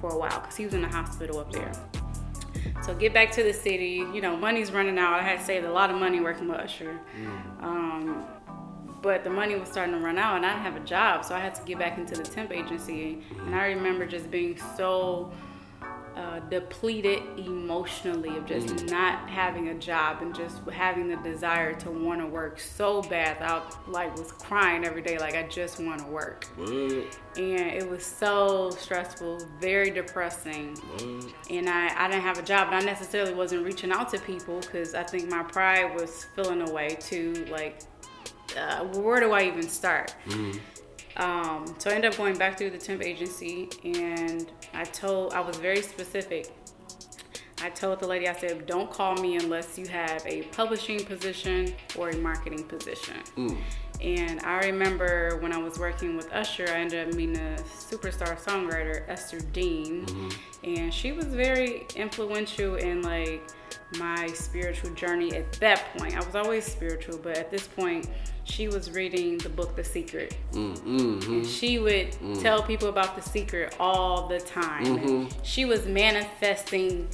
C: for a while because he was in the hospital up there. So get back to the city. You know, money's running out. I had saved a lot of money working with Usher. Mm. Um, but the money was starting to run out and I didn't have a job. So I had to get back into the temp agency. And I remember just being so uh, depleted emotionally of just not having a job and just having the desire to want to work so bad I like was crying every day like I just want to work
B: What?
C: and it was so stressful, very depressing.
B: What?
C: And I, I didn't have a job, and I necessarily wasn't reaching out to people because I think my pride was feeling away too. Like, uh, where do I even start? Um, so I ended up going back through the temp agency, and I told I was very specific. I told the lady, I said, don't call me unless you have a publishing position or a marketing position. Mm. And I remember when I was working with Usher, I ended up meeting a superstar songwriter, Esther Dean, mm-hmm. and she was very influential in like my spiritual journey at that point. I was always spiritual, but at this point, she was reading the book The Secret. Mm, mm-hmm. And she would mm. tell people about The Secret all the time. And mm-hmm. She was manifesting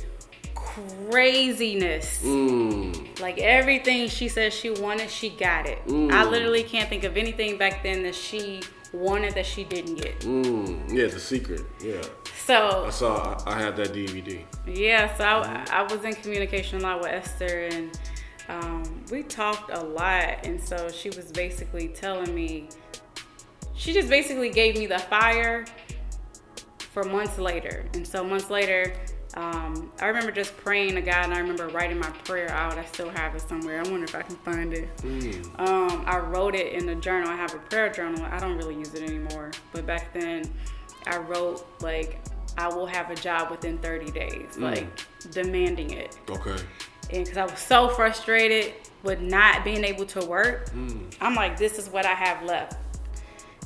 C: craziness.
B: Mm.
C: Like everything she said she wanted, she got it. Mm. I literally can't think of anything back then that she wanted that she didn't get.
B: Mm. Yeah, the secret. Yeah.
C: So
B: I saw, I, I had that DVD.
C: Yeah, so I, I was in communication a lot with Esther, and um, we talked a lot. And so she was basically telling me, she just basically gave me the fire for months later. And so months later, um, I remember just praying to God, and I remember writing my prayer out. I still have it somewhere. I wonder if I can find it. Um, I wrote it in a journal. I have a prayer journal. I don't really use it anymore, but back then, I wrote like I will have a job within 30 days, like demanding it.
B: Okay.
C: And because I was so frustrated with not being able to work, I'm like, this is what I have left.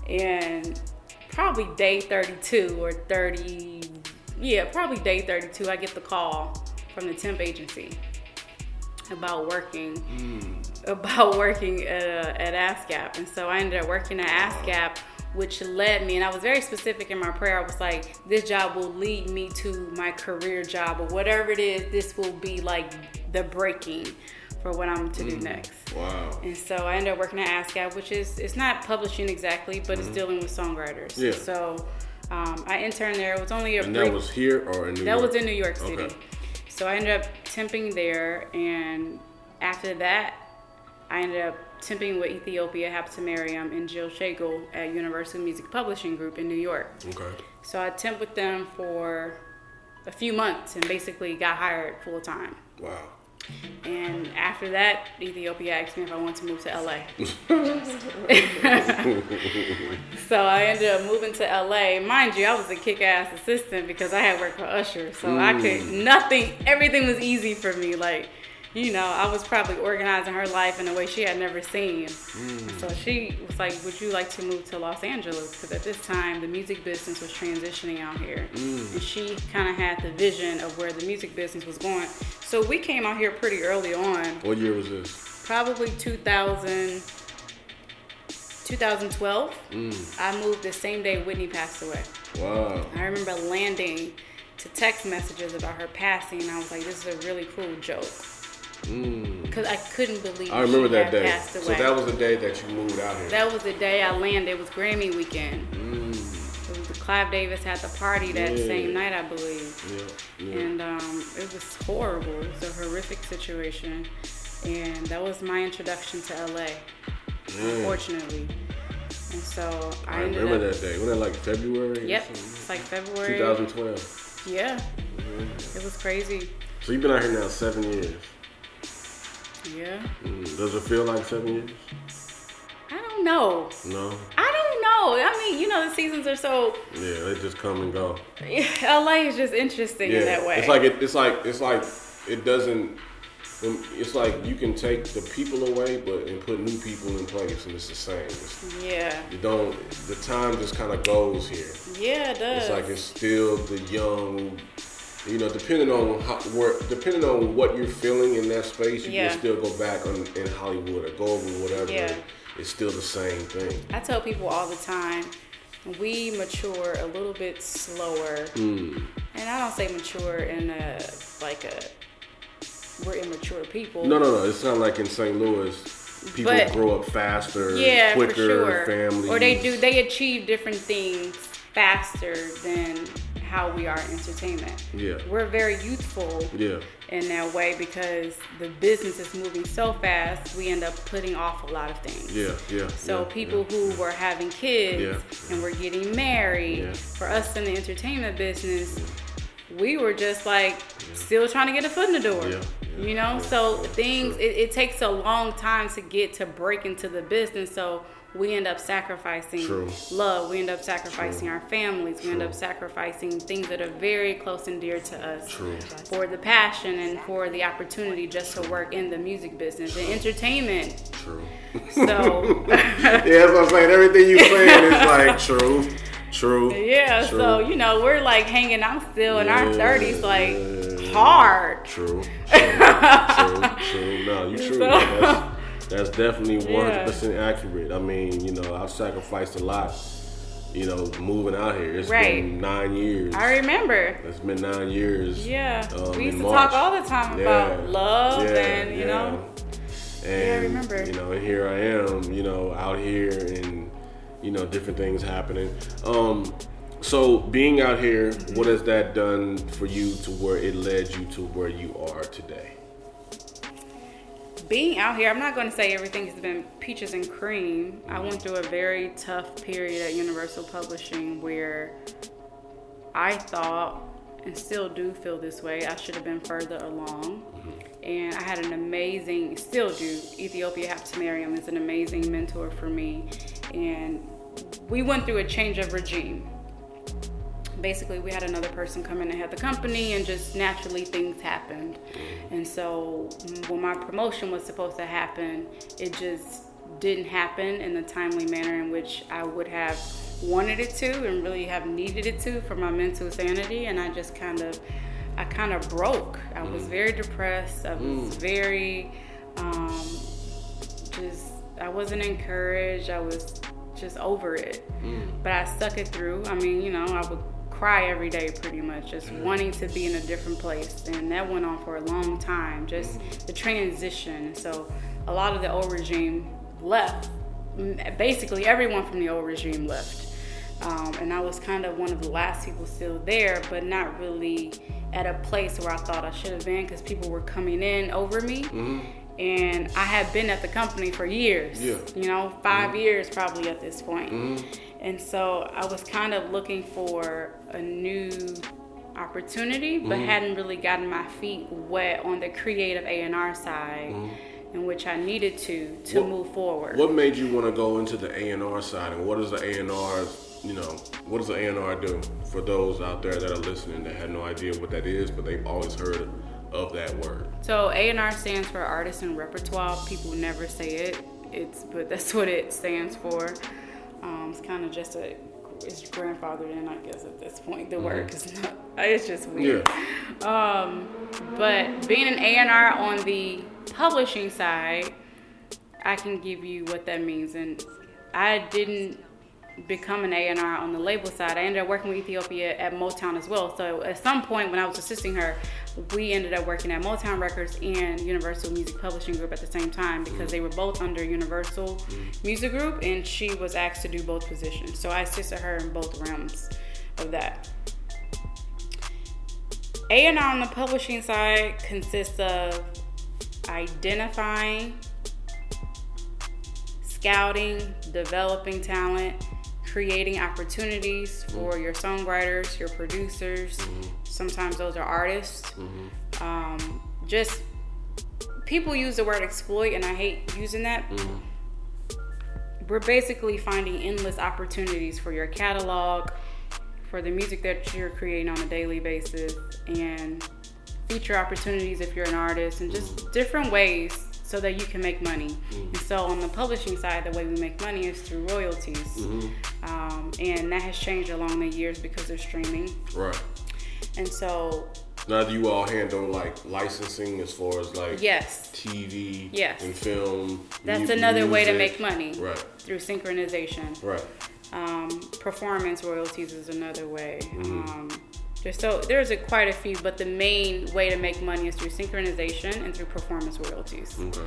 C: And probably day 32 or 30, yeah, probably day 32, I get the call from the temp agency about working, about working uh, at ASCAP. And so I ended up working at ASCAP, which led me, and I was very specific in my prayer. I was like, this job will lead me to my career job, or whatever it is, this will be like the breaking for what I'm to do next.
B: Wow.
C: And so I ended up working at ASCAP, which is it's not publishing exactly, but it's dealing with songwriters.
B: Mm-hmm. Yeah.
C: So um, I interned there. It was only a
B: And
C: brief
B: that was here or in New York?
C: that
B: York?
C: was in New York City.
B: Okay.
C: So I ended up temping there, and after that, I ended up temping with Ethiopia Habtemariam and Jill Shagel at Universal Music Publishing Group in New York.
B: Okay.
C: So I temped with them for a few months and basically got hired full time.
B: Wow.
C: And after that, Ethiopia asked me if I wanted to move to LA. so I ended up moving to LA. Mind you, I was a kick ass assistant because I had worked for Usher. So I could, mm. nothing, everything was easy for me. Like, you know, I was probably organizing her life in a way she had never seen. Mm. So she was like, Would you like to move to Los Angeles? Because at this time, the music business was transitioning out here. Mm. And she kind of had the vision of where the music business was going. So we came out here pretty early on,
B: What year was this?
C: probably 2000, 2012. Mm. I moved the same day Whitney passed away.
B: Wow.
C: I remember landing to text messages about her passing, and I was like, "This is a really cool joke," because I couldn't believe
B: Mm. I remember that day. So that was the day that you moved out here.
C: That was the day I landed. It was Grammy weekend.
B: Mm.
C: It was Clive Davis had the party that
B: Yeah.
C: same night, I believe.
B: Yeah. Yeah.
C: And um, it was horrible. It was a horrific situation. And that was my introduction to LA. unfortunately. And so I,
B: I remember
C: up,
B: that day. Wasn't that like February?
C: Yep, it's like February.
B: 2012.
C: Yeah, it was crazy.
B: So you've been out here now seven years.
C: Yeah,
B: Mm, Does it feel like seven years?
C: I don't know.
B: No.
C: I don't know. I mean, you know, the seasons are so.
B: Yeah, they just come and go.
C: LA is just interesting
B: Yeah,
C: in that way.
B: it's like it, it's like it's like it doesn't. um, It's like you can take the people away, but and put new people in place, and it's the same. It's,
C: yeah,
B: you don't. The time just kind of goes here.
C: yeah, it does.
B: It's like it's still the young. You know, depending on how, where, depending on what you're feeling in that space, you
C: Yeah.
B: can still go back on, in Hollywood or go over whatever.
C: Yeah.
B: It's still the same thing.
C: I tell people all the time, we mature a little bit slower, hmm. and I don't say mature in a like a we're immature people.
B: No, no, no. It's not like in St. Louis, people
C: But-
B: grow up faster,
C: yeah,
B: quicker,
C: sure.
B: families.
C: Or they do they achieve different things faster than how we are entertainment.
B: Yeah.
C: We're very youthful
B: Yeah,
C: in that way because the business is moving so fast. We end up putting off a lot of things.
B: yeah, yeah.
C: So
B: yeah,
C: people who were having kids
B: Yeah.
C: and were getting married,
B: Yeah.
C: for us in the entertainment business, we were just like still trying to get a foot in the door.
B: Yeah, yeah,
C: You know, so things it, it takes a long time to get to break into the business. So we end up sacrificing
B: True.
C: love. We end up sacrificing our families. We end up sacrificing things that are very close and dear to us
B: True.
C: for the passion and for the opportunity just to work in the music business and entertainment.
B: True.
C: So
B: yeah, that's what I'm saying. Everything you saying is like true, true.
C: Yeah,
B: true.
C: so you know, we're like hanging out still in our thirties, like
B: yeah.
C: hard.
B: True, true, true, true. No, you true.
C: So-
B: That's, definitely 100%
C: Yeah.
B: accurate. I mean, you know, I've sacrificed a lot, you know, moving out here. It's
C: Right.
B: been nine years.
C: I remember.
B: It's been nine years.
C: Yeah,
B: um,
C: we used to
B: March.
C: talk all the time
B: Yeah,
C: about love
B: yeah,
C: and you
B: yeah.
C: know.
B: And,
C: remember.
B: You know, and here I am, you know, out here and, you know, different things happening. Um, so being out here, what has that done for you to where it led you to where you are today?
C: Being out here, I'm not going to say everything has been peaches and cream. I went through a very tough period at Universal Publishing where I thought and still do feel this way. I should have been further along. Mm-hmm. And I had an amazing, still do. Ethiopia Habtemariam is an amazing mentor for me. And we went through a change of regime. Basically, we had another person come in and head the company, and just naturally things happened. And so, mm, when my promotion was supposed to happen, it just didn't happen in the timely manner in which I would have wanted it to and really have needed it to for my mental sanity. And I just kind of, I kind of broke. I was very depressed. I was very, um, just, I wasn't encouraged. I was just over it. But I stuck it through. I mean, you know, I would cry every day pretty much, just wanting to be in a different place. And that went on for a long time, just the transition. So a lot of the old regime left. Basically, everyone from the old regime left. Um, and I was kind of one of the last people still there, but not really at a place where I thought I should have been because people were coming in over me. Mm-hmm. And I had been at the company for years,
B: Yeah.
C: you know, 5 mm-hmm. years probably at this point. Mm-hmm. And so I was kind of looking for a new opportunity, but hadn't really gotten my feet wet on the creative A&R side, in which I needed to to
B: What-
C: move forward.
B: What made you want to go into the A and R side, and what does the A and R, you know, what does the A and R do for those out there that are listening that had no idea what that is, but they've always heard of that word?
C: So A&R stands for Artist and Repertoire. People never say it. It's but that's what it stands for. Um, it's kind of just a it's grandfathered in, I guess, at this point. The work is not. It's just weird. Um, but being an A&R on the publishing side, I can give you what that means. And I didn't become an A&R on the label side. I ended up working with Ethiopia at Motown as well. So at some point when I was assisting her, we ended up working at Motown Records and Universal Music Publishing Group at the same time because they were both under Universal Music Group and she was asked to do both positions. So I assisted her in both realms of that. A&R on the publishing side consists of identifying, scouting, developing talent, creating opportunities for mm-hmm. your songwriters, your producers. Mm-hmm. Sometimes those are artists. Mm-hmm. Um, just people use the word exploit, and I hate using that. We're basically finding endless opportunities for your catalog, for the music that you're creating on a daily basis, and feature opportunities if you're an artist, and just different ways so that you can make money. And so on the publishing side, the way we make money is through royalties. Um, and that has changed along the years because of streaming.
B: Right.
C: And so,
B: Now, do you all handle like licensing as far as like
C: yes,
B: TV
C: Yes.
B: and film?
C: that's another way to make money
B: Right.
C: through synchronization.
B: Right.
C: Um, performance royalties is another way. Um, there's so there's a, quite a few, but the main way to make money is through synchronization and through performance royalties.
B: Okay.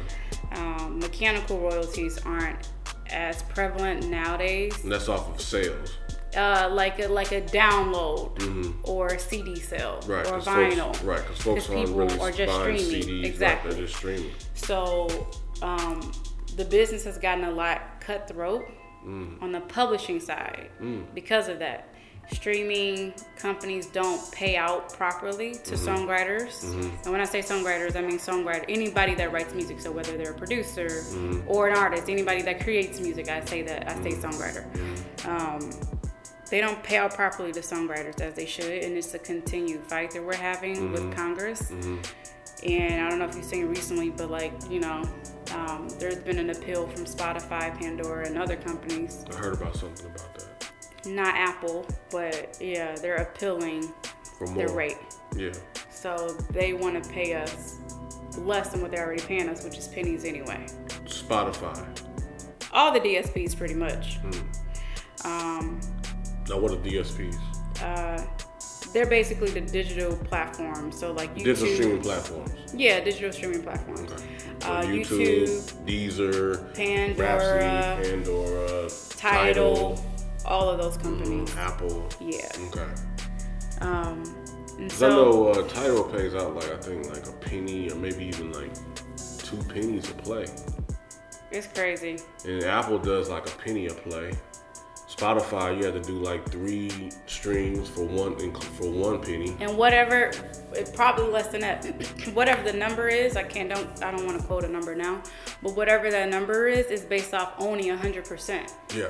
C: Um, mechanical royalties aren't as prevalent nowadays.
B: And that's off of sales.
C: Uh, like a like a download or a CD sale
B: Mm-hmm. Right.
C: or vinyl.
B: Folks, right. Because folks aren't really
C: are just
B: buying
C: streaming.
B: CDs.
C: Exactly.
B: Right, they're just streaming.
C: So um, the business has gotten a lot cutthroat
B: Mm.
C: on the publishing side because of that. Streaming companies don't pay out properly to
B: Mm-hmm.
C: songwriters. And when I say songwriters, I mean songwriter, anybody that writes music. So whether they're a producer
B: Mm-hmm.
C: or an artist, anybody that creates music, I say that I say
B: Mm-hmm.
C: songwriter. Um, they don't pay out properly to songwriters as they should, and it's a continued fight that we're having
B: Mm-hmm.
C: with Congress. And I don't know if you've seen it recently, but like, you know, um, there's been an appeal from Spotify, Pandora, and other companies.
B: I heard about something about that.
C: Not Apple, but yeah, they're appealing their rate.
B: Yeah.
C: So they want to pay us less than what they're already paying us, which is pennies anyway.
B: Spotify.
C: All the DSPs, pretty much.
B: Hmm.
C: Um,
B: Now, what are DSPs?
C: uh, they're basically the digital platform. So like YouTube,
B: Digital streaming platforms.
C: yeah, digital streaming platforms.
B: Okay. So
C: Uh,
B: YouTube,
C: YouTube,
B: Deezer,
C: Pandora,
B: Rhapsody, Pandora,
C: Tidal, all of those companies.
B: mm, Apple.
C: Yeah.
B: Okay.
C: Um,
B: 'Cause
C: so
B: I know uh, Tidal pays out like I think like a penny or maybe even like two pennies a play,
C: it's crazy.
B: and Apple does like a penny a play. Spotify, you have to do like three streams for one for one penny.
C: And whatever, it probably less than that. whatever the number is, I can't don't I don't want to quote a number now, but whatever that number is is based off owning hundred percent.
B: Yeah.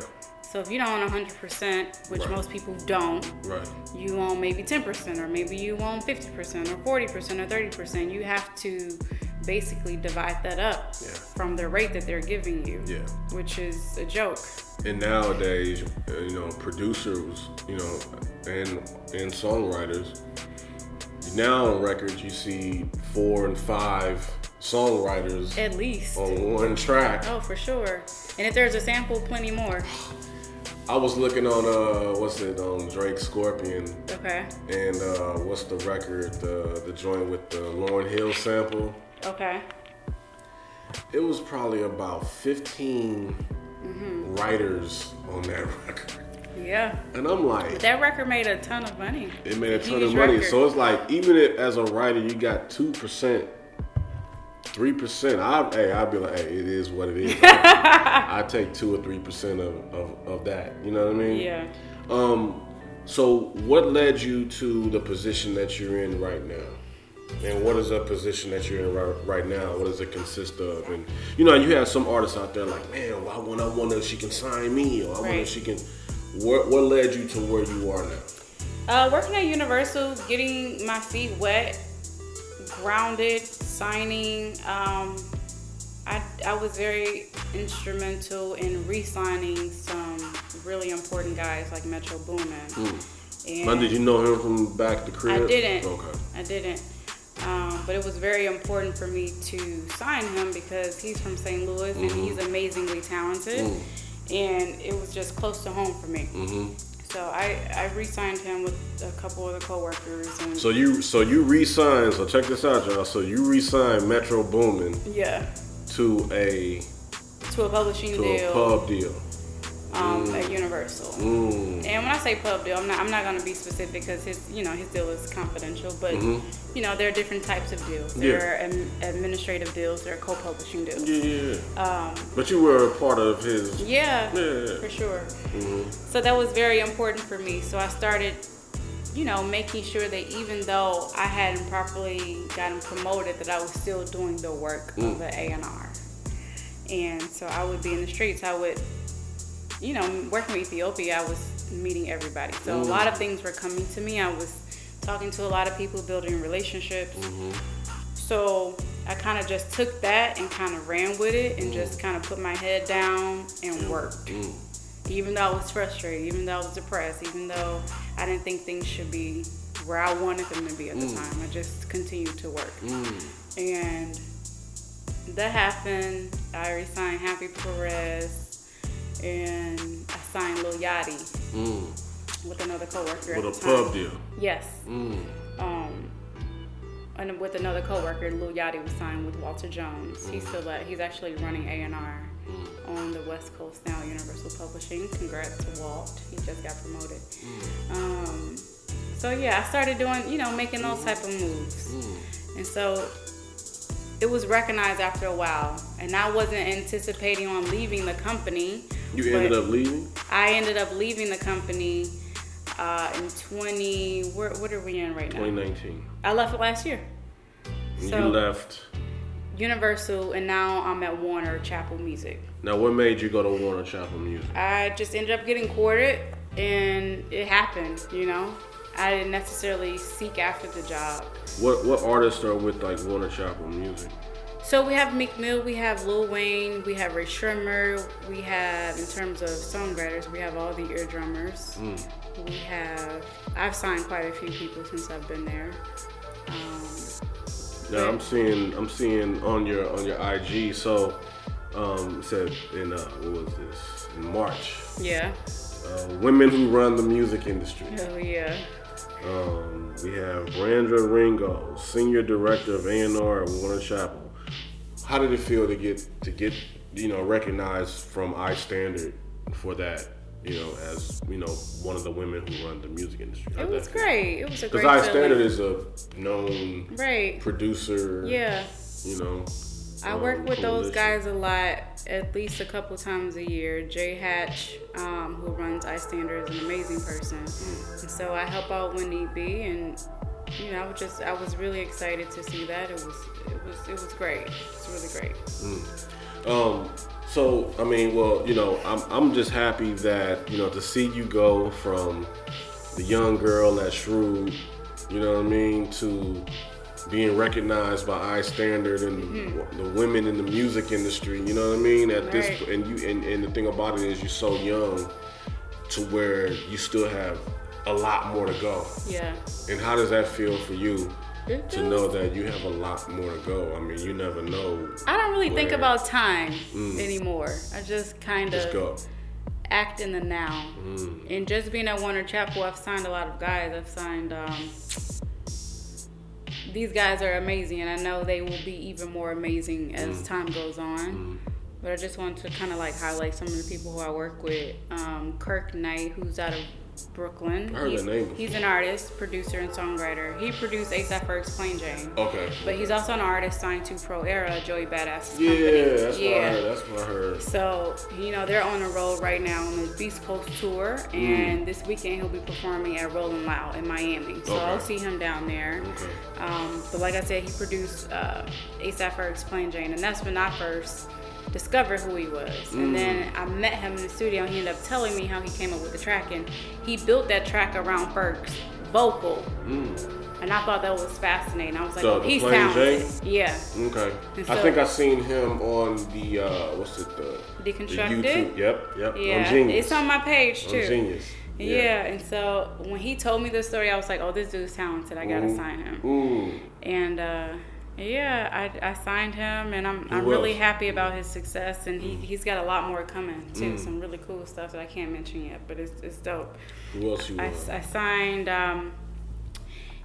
C: So if you don't own hundred percent, which
B: Right.
C: most people don't,
B: Right.
C: you own maybe ten percent, or maybe you own fifty percent, or forty percent, or thirty percent. You have to basically divide that up
B: Yeah.
C: from the rate that they're giving you,
B: Yeah.
C: which is a joke.
B: And nowadays, uh, you know, producers, you know, and and songwriters. Now on records, you see four and five songwriters
C: At least.
B: on one track.
C: Oh, for sure. And if there's a sample, plenty more.
B: I was looking on uh, what's it on Drake Scorpion,
C: Okay.
B: and uh, what's the record, the the joint with the Lauryn Hill sample.
C: Okay.
B: It was probably about 15
C: Mm-hmm.
B: writers on that record,
C: Yeah.
B: and I'm like.
C: That record made a ton of money.
B: It made a ton of money.
C: record.
B: So it's like even if, as a writer you got two percent, three percent. I hey, I'd be like, hey, it is what it is. I, I take two or three percent of, of, of that. You know what I mean?
C: Yeah.
B: Um. So what led you to the position that you're in right now? And what is the position that you're in right, right now? What does it consist of? And you know, you have some artists out there like, man, well, I want, I wonder if she can sign me, or I wonder
C: Right.
B: if she can. What what led you to where you are now?
C: Uh, working at Universal, getting my feet wet, grounded, signing. Um, I, I was very instrumental in re-signing some really important guys like Metro Boomin. And
B: Now, did you know him from back the crib?
C: I didn't.
B: Okay.
C: I didn't. Um, but it was very important for me to sign him because he's from St. Louis and
B: Mm-hmm.
C: he's amazingly talented.
B: Mm.
C: And it was just close to home for me.
B: Mm-hmm.
C: So I, I re-signed him with a couple other coworkers and
B: So you so you re-signed. So check this out, y'all. So you re-signed Metro Boomin
C: yeah,
B: to a
C: to a publishing
B: to
C: deal.
B: a pub deal.
C: Um, at Universal.
B: Mm.
C: And when I say pub deal, I'm not I'm not gonna be specific because his you know his deal is confidential. But you know there are different types of deals. There
B: Mm-hmm. Yeah.
C: are am- administrative deals. There are co-publishing deals.
B: Yeah, yeah. yeah. but you were a part of his.
C: Yeah,
B: Yeah.
C: for sure. So that was very important for me. So I started, you know, making sure that even though I hadn't properly gotten promoted, that I was still doing the work of the A and R. And so I would be in the streets. I would, you know, working with Ethiopia, I was meeting everybody. So a lot of things were coming to me. I was talking to a lot of people, building relationships. Mm-hmm. So I kind of just took that and kind of ran with it and mm. just kind of put my head down and mm. worked. Mm. Even though I was frustrated, even though I was depressed, even though I didn't think things should be where I wanted them to be at the time, I just continued to work. And that happened. I resigned Happy Perez and I signed Lil Yachty
B: Mm.
C: with another coworker. at
B: With a pub deal.
C: Yes.
B: Mm.
C: Um, and with another coworker, Lil Yachty was signed with Walter Jones. He's still at, he's actually running A and R on the West Coast now, Universal Publishing. Congrats to Walt. He just got promoted. Um, so yeah, I started doing, you know, making those type of moves, and so it was recognized after a while. And I wasn't anticipating on leaving the company.
B: You ended up leaving?
C: I ended up leaving the company uh, in 20. Where, what are we in right now?
B: 2019.
C: I left it last year. So-
B: you left.
C: Universal, and now I'm at Warner Chappell Music.
B: Now, what made you go to Warner Chappell Music?
C: I just ended up getting courted, and it happened. You know, I didn't necessarily seek after the job.
B: What what artists are with like Warner Chappell Music?
C: So we have Meek Mill, we have Lil Wayne, we have Rae Sremmurd, we have, in terms of songwriters, we have all the eardrummers. We have, I've signed quite a few people since I've been there. Um,
B: Now I'm seeing I'm seeing on your on your IG. So um, it said in uh, what was this in March?
C: yeah,
B: Uh, women who run the music industry.
C: oh yeah.
B: Um, we have Brandra Ringo, senior director of A&R at Warner Chappell. How did it feel to get to get you know recognized from iStandard for that? You know, as you know, one of the women who run the music industry.
C: It was great. It was a
B: Because
C: great
B: iStandard
C: feeling.
B: is a known
C: Right.
B: producer.
C: Yeah.
B: You know.
C: I work with those guys a lot, at least a couple times a year. Jay Hatch, um, who runs iStandard, is an amazing person, and so I help out when need be. And you know, I was just I was really excited to see that. It was it was it was great. It's really great.
B: Um, so I mean, well, you know, I'm I'm just happy that you know to see you go from the young girl at Shrewd, you know what I mean, to being recognized by iStandard and the women in the music industry. You know what I mean? At this and you and, and the thing about it is you're so young to where you still have a lot more to go.
C: Yeah.
B: And how does that feel for you?
C: It
B: To
C: feels-
B: know that you have a lot more to go. I mean, you never know.
C: I don't really think about time anymore. I just kind
B: Just
C: of
B: go.
C: act in the now.
B: Mm.
C: And just being at Warner Chappell, I've signed a lot of guys. I've signed. Um, these guys are amazing, and I know they will be even more amazing
B: Mm.
C: as time goes on. But I just want to kind of like highlight some of the people who I work with. Um, Kirk Knight, who's out of Brooklyn.
B: I heard
C: he's,
B: that name
C: he's an artist, producer, and songwriter. He produced ASAP Ferg's Plain Jane.
B: Okay.
C: But he's also an artist signed to Pro Era, Joey Badass.
B: Yeah,
C: company.
B: that's what I heard. That's what I heard.
C: So, you know, they're on a roll right now on the Beast Coast tour, and this weekend he'll be performing at Rolling Loud in Miami. So
B: Okay.
C: I'll see him down there.
B: Okay.
C: Um, but like I said, he produced uh, ASAP Ferg's Plain Jane, and that's when I first discovered who he was.
B: Mm.
C: And then I met him in the studio, and he ended up telling me how he came up with the track, and he built that track around Ferg's vocal. And I thought that was fascinating. I was like,
B: Mm. So,
C: oh,
B: the
C: he's talented. Yeah.
B: Okay.
C: And
B: I think I seen him on the uh what's it the the
C: Deconstructed?
B: YouTube. Yep, yep.
C: Yeah,
B: On Genius.
C: it's on my page
B: On
C: too.
B: Genius.
C: Yeah. and so when he told me the story, I was like, "Oh, this dude's talented. I gotta
B: Mhm.
C: sign him."
B: Ooh.
C: And uh, yeah, I, I signed him, and I'm I'm really happy about his success. And he he's got a lot more coming too.
B: Mm.
C: Some really cool stuff that I can't mention yet, but it's it's dope.
B: Who else you
C: I. I signed um,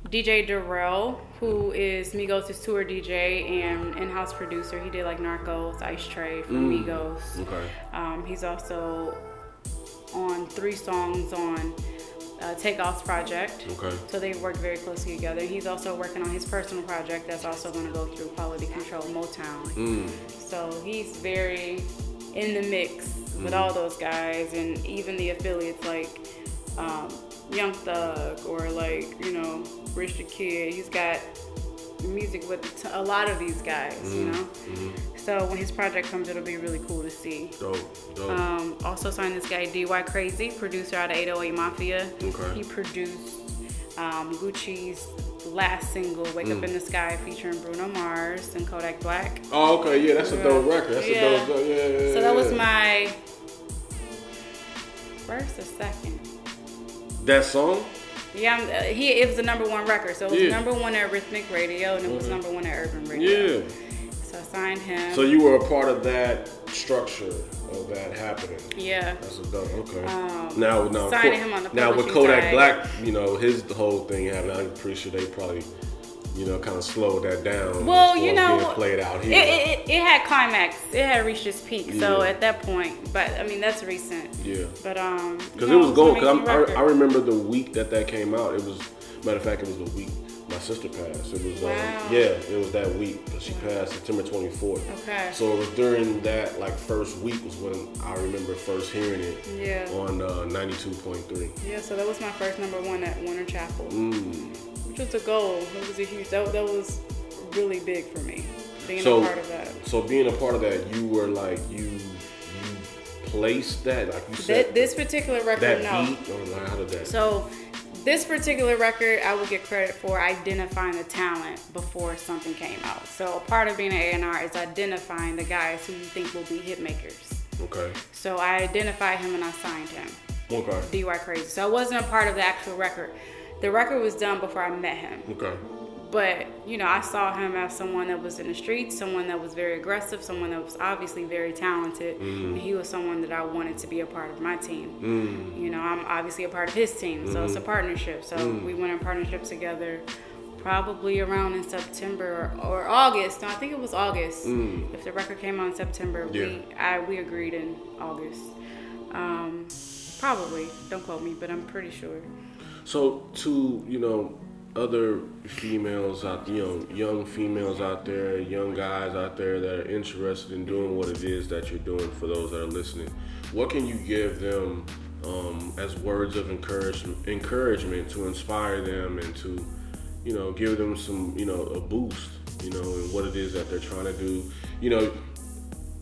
C: DJ Durel, who is Migos' tour DJ and in-house producer. He did like Narcos, Ice Tray for
B: Mm.
C: Migos.
B: Okay.
C: Um, he's also on three songs on uh, Takeoff's project.
B: Okay.
C: So they work very closely together. He's also working on his personal project that's also going to go through Quality Control Motown.
B: Mm.
C: So he's very in the mix with all those guys and even the affiliates like um, Young Thug or like, you know, Rich the Kid. He's got music with a lot of these guys, you know? So when his project comes, it'll be really cool to see.
B: Dope. Dope.
C: Um, also signed this guy DY Krazy, producer out of 808 Mafia.
B: Okay.
C: He produced um, Gucci's last single, "Wake
B: Mm.
C: Up in the Sky," featuring Bruno Mars and Kodak Black.
B: oh, okay. Yeah, that's a dope record. That's
C: Yeah.
B: a dope. Yeah, yeah, yeah.
C: So that was my first or second.
B: that song.
C: Yeah, uh, he it was the number one record. So it was number one at Rhythmic Radio and it was
B: Mhm.
C: number one at Urban Radio.
B: Yeah.
C: So him.
B: So you were a part of that structure of that happening.
C: yeah.
B: That's a dope. Okay.
C: Um,
B: now, now,
C: signing him on the
B: now with Kodak
C: side.
B: Black, you know, his whole thing happened. I'm pretty sure they probably, you know, kind of slowed that down.
C: Well, you know,
B: played out
C: It,
B: here.
C: it, it, it had climax. It had reached its peak. So at that point, but I mean that's recent.
B: yeah.
C: But um,
B: Because it was going. Because I. I remember the week that that came out. It was matter of fact, it was the week my sister passed. It was
C: Wow.
B: um, yeah, it was that week. She passed September 24th.
C: Okay.
B: So it was during that like first week was when I remember first hearing it
C: Yeah.
B: on uh, 92.3.
C: Yeah, so that was my first number one at Warner Chappell,
B: Mm.
C: which was a goal. It was a huge. That, that was really big for me, being
B: So-
C: a part of that.
B: So being a part of that, you were like you you placed that like you said
C: That, this particular record,
B: that
C: no.
B: beat or like how did that?
C: So this particular record, I will get credit for identifying the talent before something came out. So a part of being an A&R is identifying the guys who you think will be hit makers.
B: okay.
C: So I identified him and I signed him.
B: Okay.
C: DY Krazy. So I wasn't a part of the actual record. The record was done before I met him.
B: Okay.
C: But, you know, I saw him as someone that was in the streets, someone that was very aggressive, someone that was obviously very talented. Mm-hmm. And he was someone that I wanted to be a part of my team. Mm. You know, I'm obviously a part of his team, so it's a mm-hmm. partnership. So mm. we went in partnership together probably around in September or, or August. No, I think it was August. Mm. If the record came out in September, we I we agreed in August. Um, probably. Don't quote me, but I'm pretty sure.
B: So to you know other females out, you know, young females out there, young guys out there that are interested in doing what it is that you're doing. For those that are listening, what can you give them um, as words of encouragement, encouragement to inspire them and to, you know, give them some, you know, a boost, you know, in what it is that they're trying to do. You know,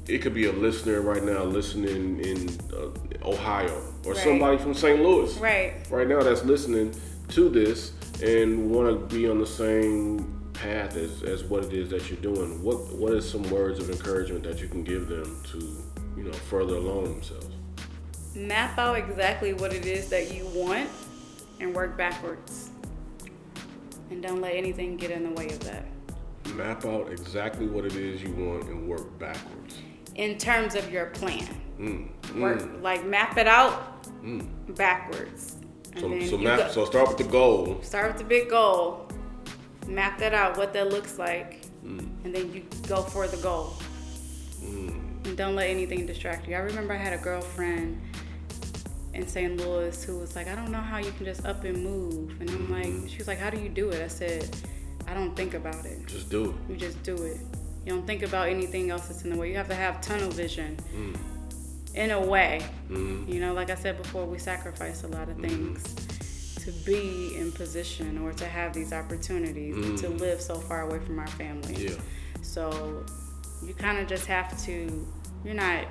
B: it could be a listener right now listening in uh, Ohio or
C: Right.
B: somebody from St. Louis
C: Right.
B: right now that's listening to this and want to be on the same path as, as what it is that you're doing, what what is some words of encouragement that you can give them to you know further along themselves?
C: map out exactly what it is that you want and work backwards. And don't let anything get in the way of that.
B: Map out exactly what it is you want and work backwards.
C: In terms of your plan,
B: Mm.
C: work
B: Mm.
C: like map it out
B: Mm.
C: backwards.
B: So, so map.
C: go-
B: So start with the goal.
C: start with the big goal, map that out, what that looks like,
B: Mm.
C: and then you go for the goal.
B: Mm.
C: And don't let anything distract you. I remember I had a girlfriend in St. Louis who was like, I don't know how you can just up and move. And I'm like, she was like, How do you do it? I said, I don't think about it.
B: Just do it.
C: You just do it. You don't think about anything else that's in the way. You have to have tunnel vision
B: Mm.
C: In a way.
B: Mm.
C: You know, like I said before, we sacrifice a lot of things to be in position or to have these opportunities and to live so far away from our family.
B: Yeah.
C: So you kind of just have to, you're not,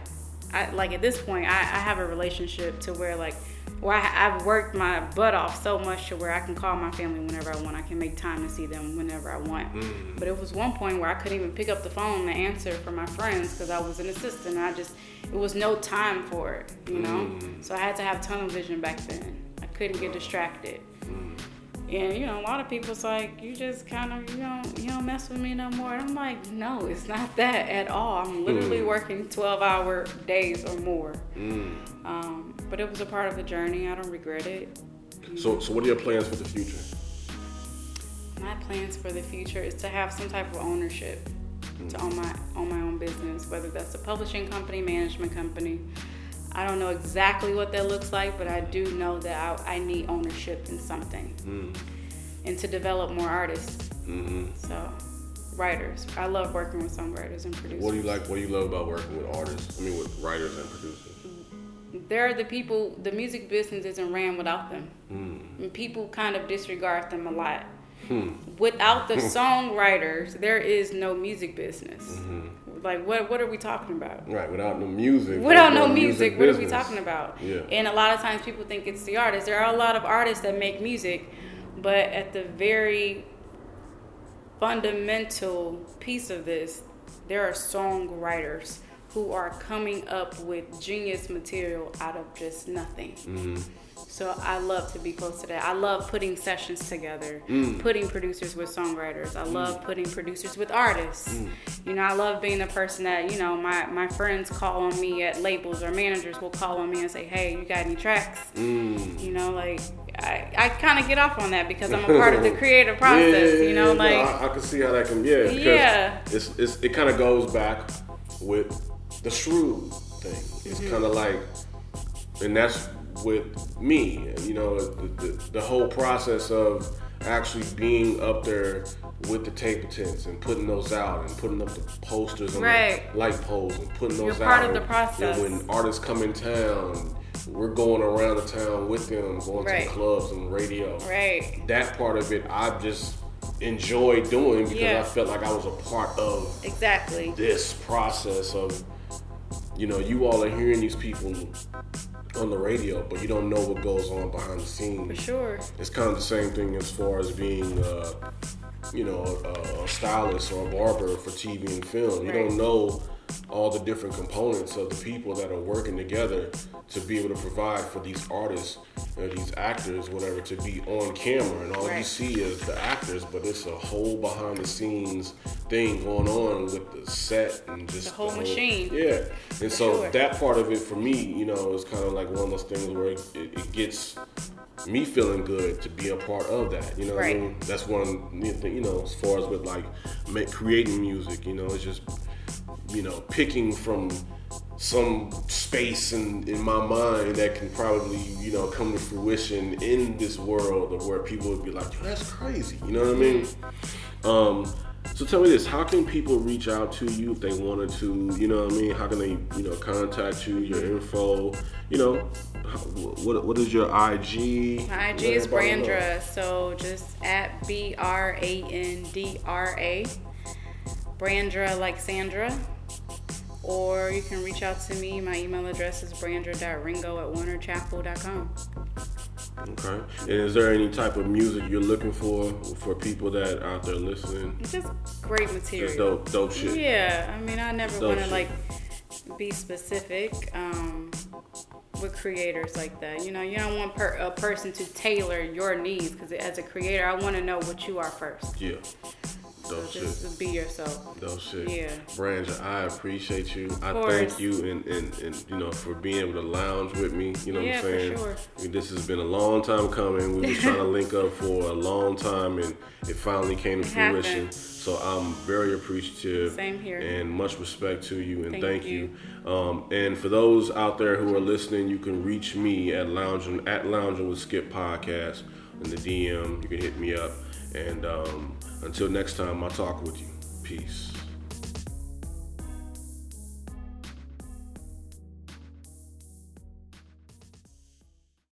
C: I, like at this point, I, I have a relationship to where like, where I, I've worked my butt off so much to where I can call my family whenever I want. I can make time to see them whenever I want. Mm. But it was one point where I couldn't even pick up the phone and answer for my friends because I was an assistant. I just, it was no time for it, you know? Mm. So I had to have tunnel vision back then. I couldn't get distracted. And you know, a lot of people's like, you just kind of, you don't, you don't mess with me no more. And I'm like, no, it's not that at all. I'm literally working 12 hour days or more.
B: Mm.
C: Um, but it was a part of the journey. I don't regret it.
B: So so what are your plans for the future?
C: My plans for the future is to have some type of ownership to own my own my own business, whether that's a publishing company, management company. I don't know exactly what that looks like, but I do know that I, I need ownership in something,
B: Mm.
C: and to develop more artists.
B: hmm
C: So, writers. I love working with songwriters and producers.
B: What do you like? What do you love about working with artists? I mean, with writers and producers.
C: They're the people. The music business isn't ran without them.
B: Mm.
C: And people kind of disregard them a lot.
B: Hmm.
C: Without the songwriters, there is no music business.
B: Mm-hmm.
C: Like what? What are we talking about?
B: Right. Without no music.
C: Without no music, what are we talking about?
B: Yeah.
C: And a lot of times people think it's the artist. There are a lot of artists that make music, but at the very fundamental piece of this, there are songwriters who are coming up with genius material out of just nothing.
B: Mm-hmm.
C: So I love to be close to that. I love putting sessions together, putting producers with songwriters. I love putting producers with artists. You know, I love being the person that, you know, my, my friends call on me at labels or managers will call on me and say, hey, you got any tracks?
B: Mm.
C: You know, like I, I kind of get off on that because I'm a part of the creative process,
B: Yeah,
C: you know,
B: no,
C: like
B: I, I can see how that can. Yeah.
C: Yeah.
B: It's, it's it kind of goes back with the shrewd thing. It's
C: Mm-hmm.
B: kind of like, and that's with me. You know, the, the, the whole process of actually being up there with the tape tents and putting those out and putting up the posters and
C: Right.
B: the light poles and putting those
C: You're
B: those
C: part
B: out.
C: of the process.
B: Know, when artists come in town, we're going around the town with them, going to the clubs and radio
C: right.
B: that part of it I just enjoyed doing because
C: Yeah.
B: I felt like I was a part of
C: Exactly.
B: this process of you know you all are hearing these people on the radio but you don't know what goes on behind the scenes.
C: For sure.
B: it's kind of the same thing as far as being uh, you know a, a stylist or a barber for TV and film you
C: Right.
B: don't know all the different components of the people that are working together to be able to provide for these artists or these actors whatever to be on camera and all you see is the actors but it's a whole behind the scenes thing going on with the set and just
C: The whole machine.
B: yeah and so
C: sure.
B: that part of it for me you know is kind of like one of those things where it, it gets me feeling good to be a part of that. You know what I mean? That's one you know, as far as with like creating music, you know, it's just, you know, picking from some space in, in my mind that can probably, you know, come to fruition in this world of where people would be like, Yo, that's crazy. You know what I mean? Um, so tell me this: How can people reach out to you if they wanted to? You know what I mean? How can they, you know, contact you? Your info, you know, how, what what is your IG?
C: My IG is. Brandra, so just at B R A N D R A. Brandra like Sandra. Or you can reach out to me. My email address is brandra.ringo at warnerchappell.com.
B: Okay. And is there any type of music you're looking for for people that out there listening?
C: Just great material.
B: Just dope, dope shit.
C: Yeah, I mean, I never want to like be specific um, with creators like that. You know, you don't want per- a person to tailor your needs because as a creator, I want to know what you are first.
B: Yeah.
C: So
B: Dope shit.
C: just be yourself.
B: Dope shit.
C: Yeah.
B: Brandra, I appreciate you. I thank you and, and, and you know for being able to lounge with me. You know
C: Yeah,
B: what I'm
C: for
B: saying?
C: sure.
B: I mean, this has been a long time coming. We was trying to link up for a long time and it finally came to
C: It happened.
B: fruition. So I'm very appreciative.
C: Same here.
B: And much respect to you and thank,
C: Thank
B: you.
C: you.
B: Um, and for those out there who are listening, you can reach me at lounging at lounging with Skip podcast in the DM. You can hit me up. And um, until next time, I'll talk with you. Peace.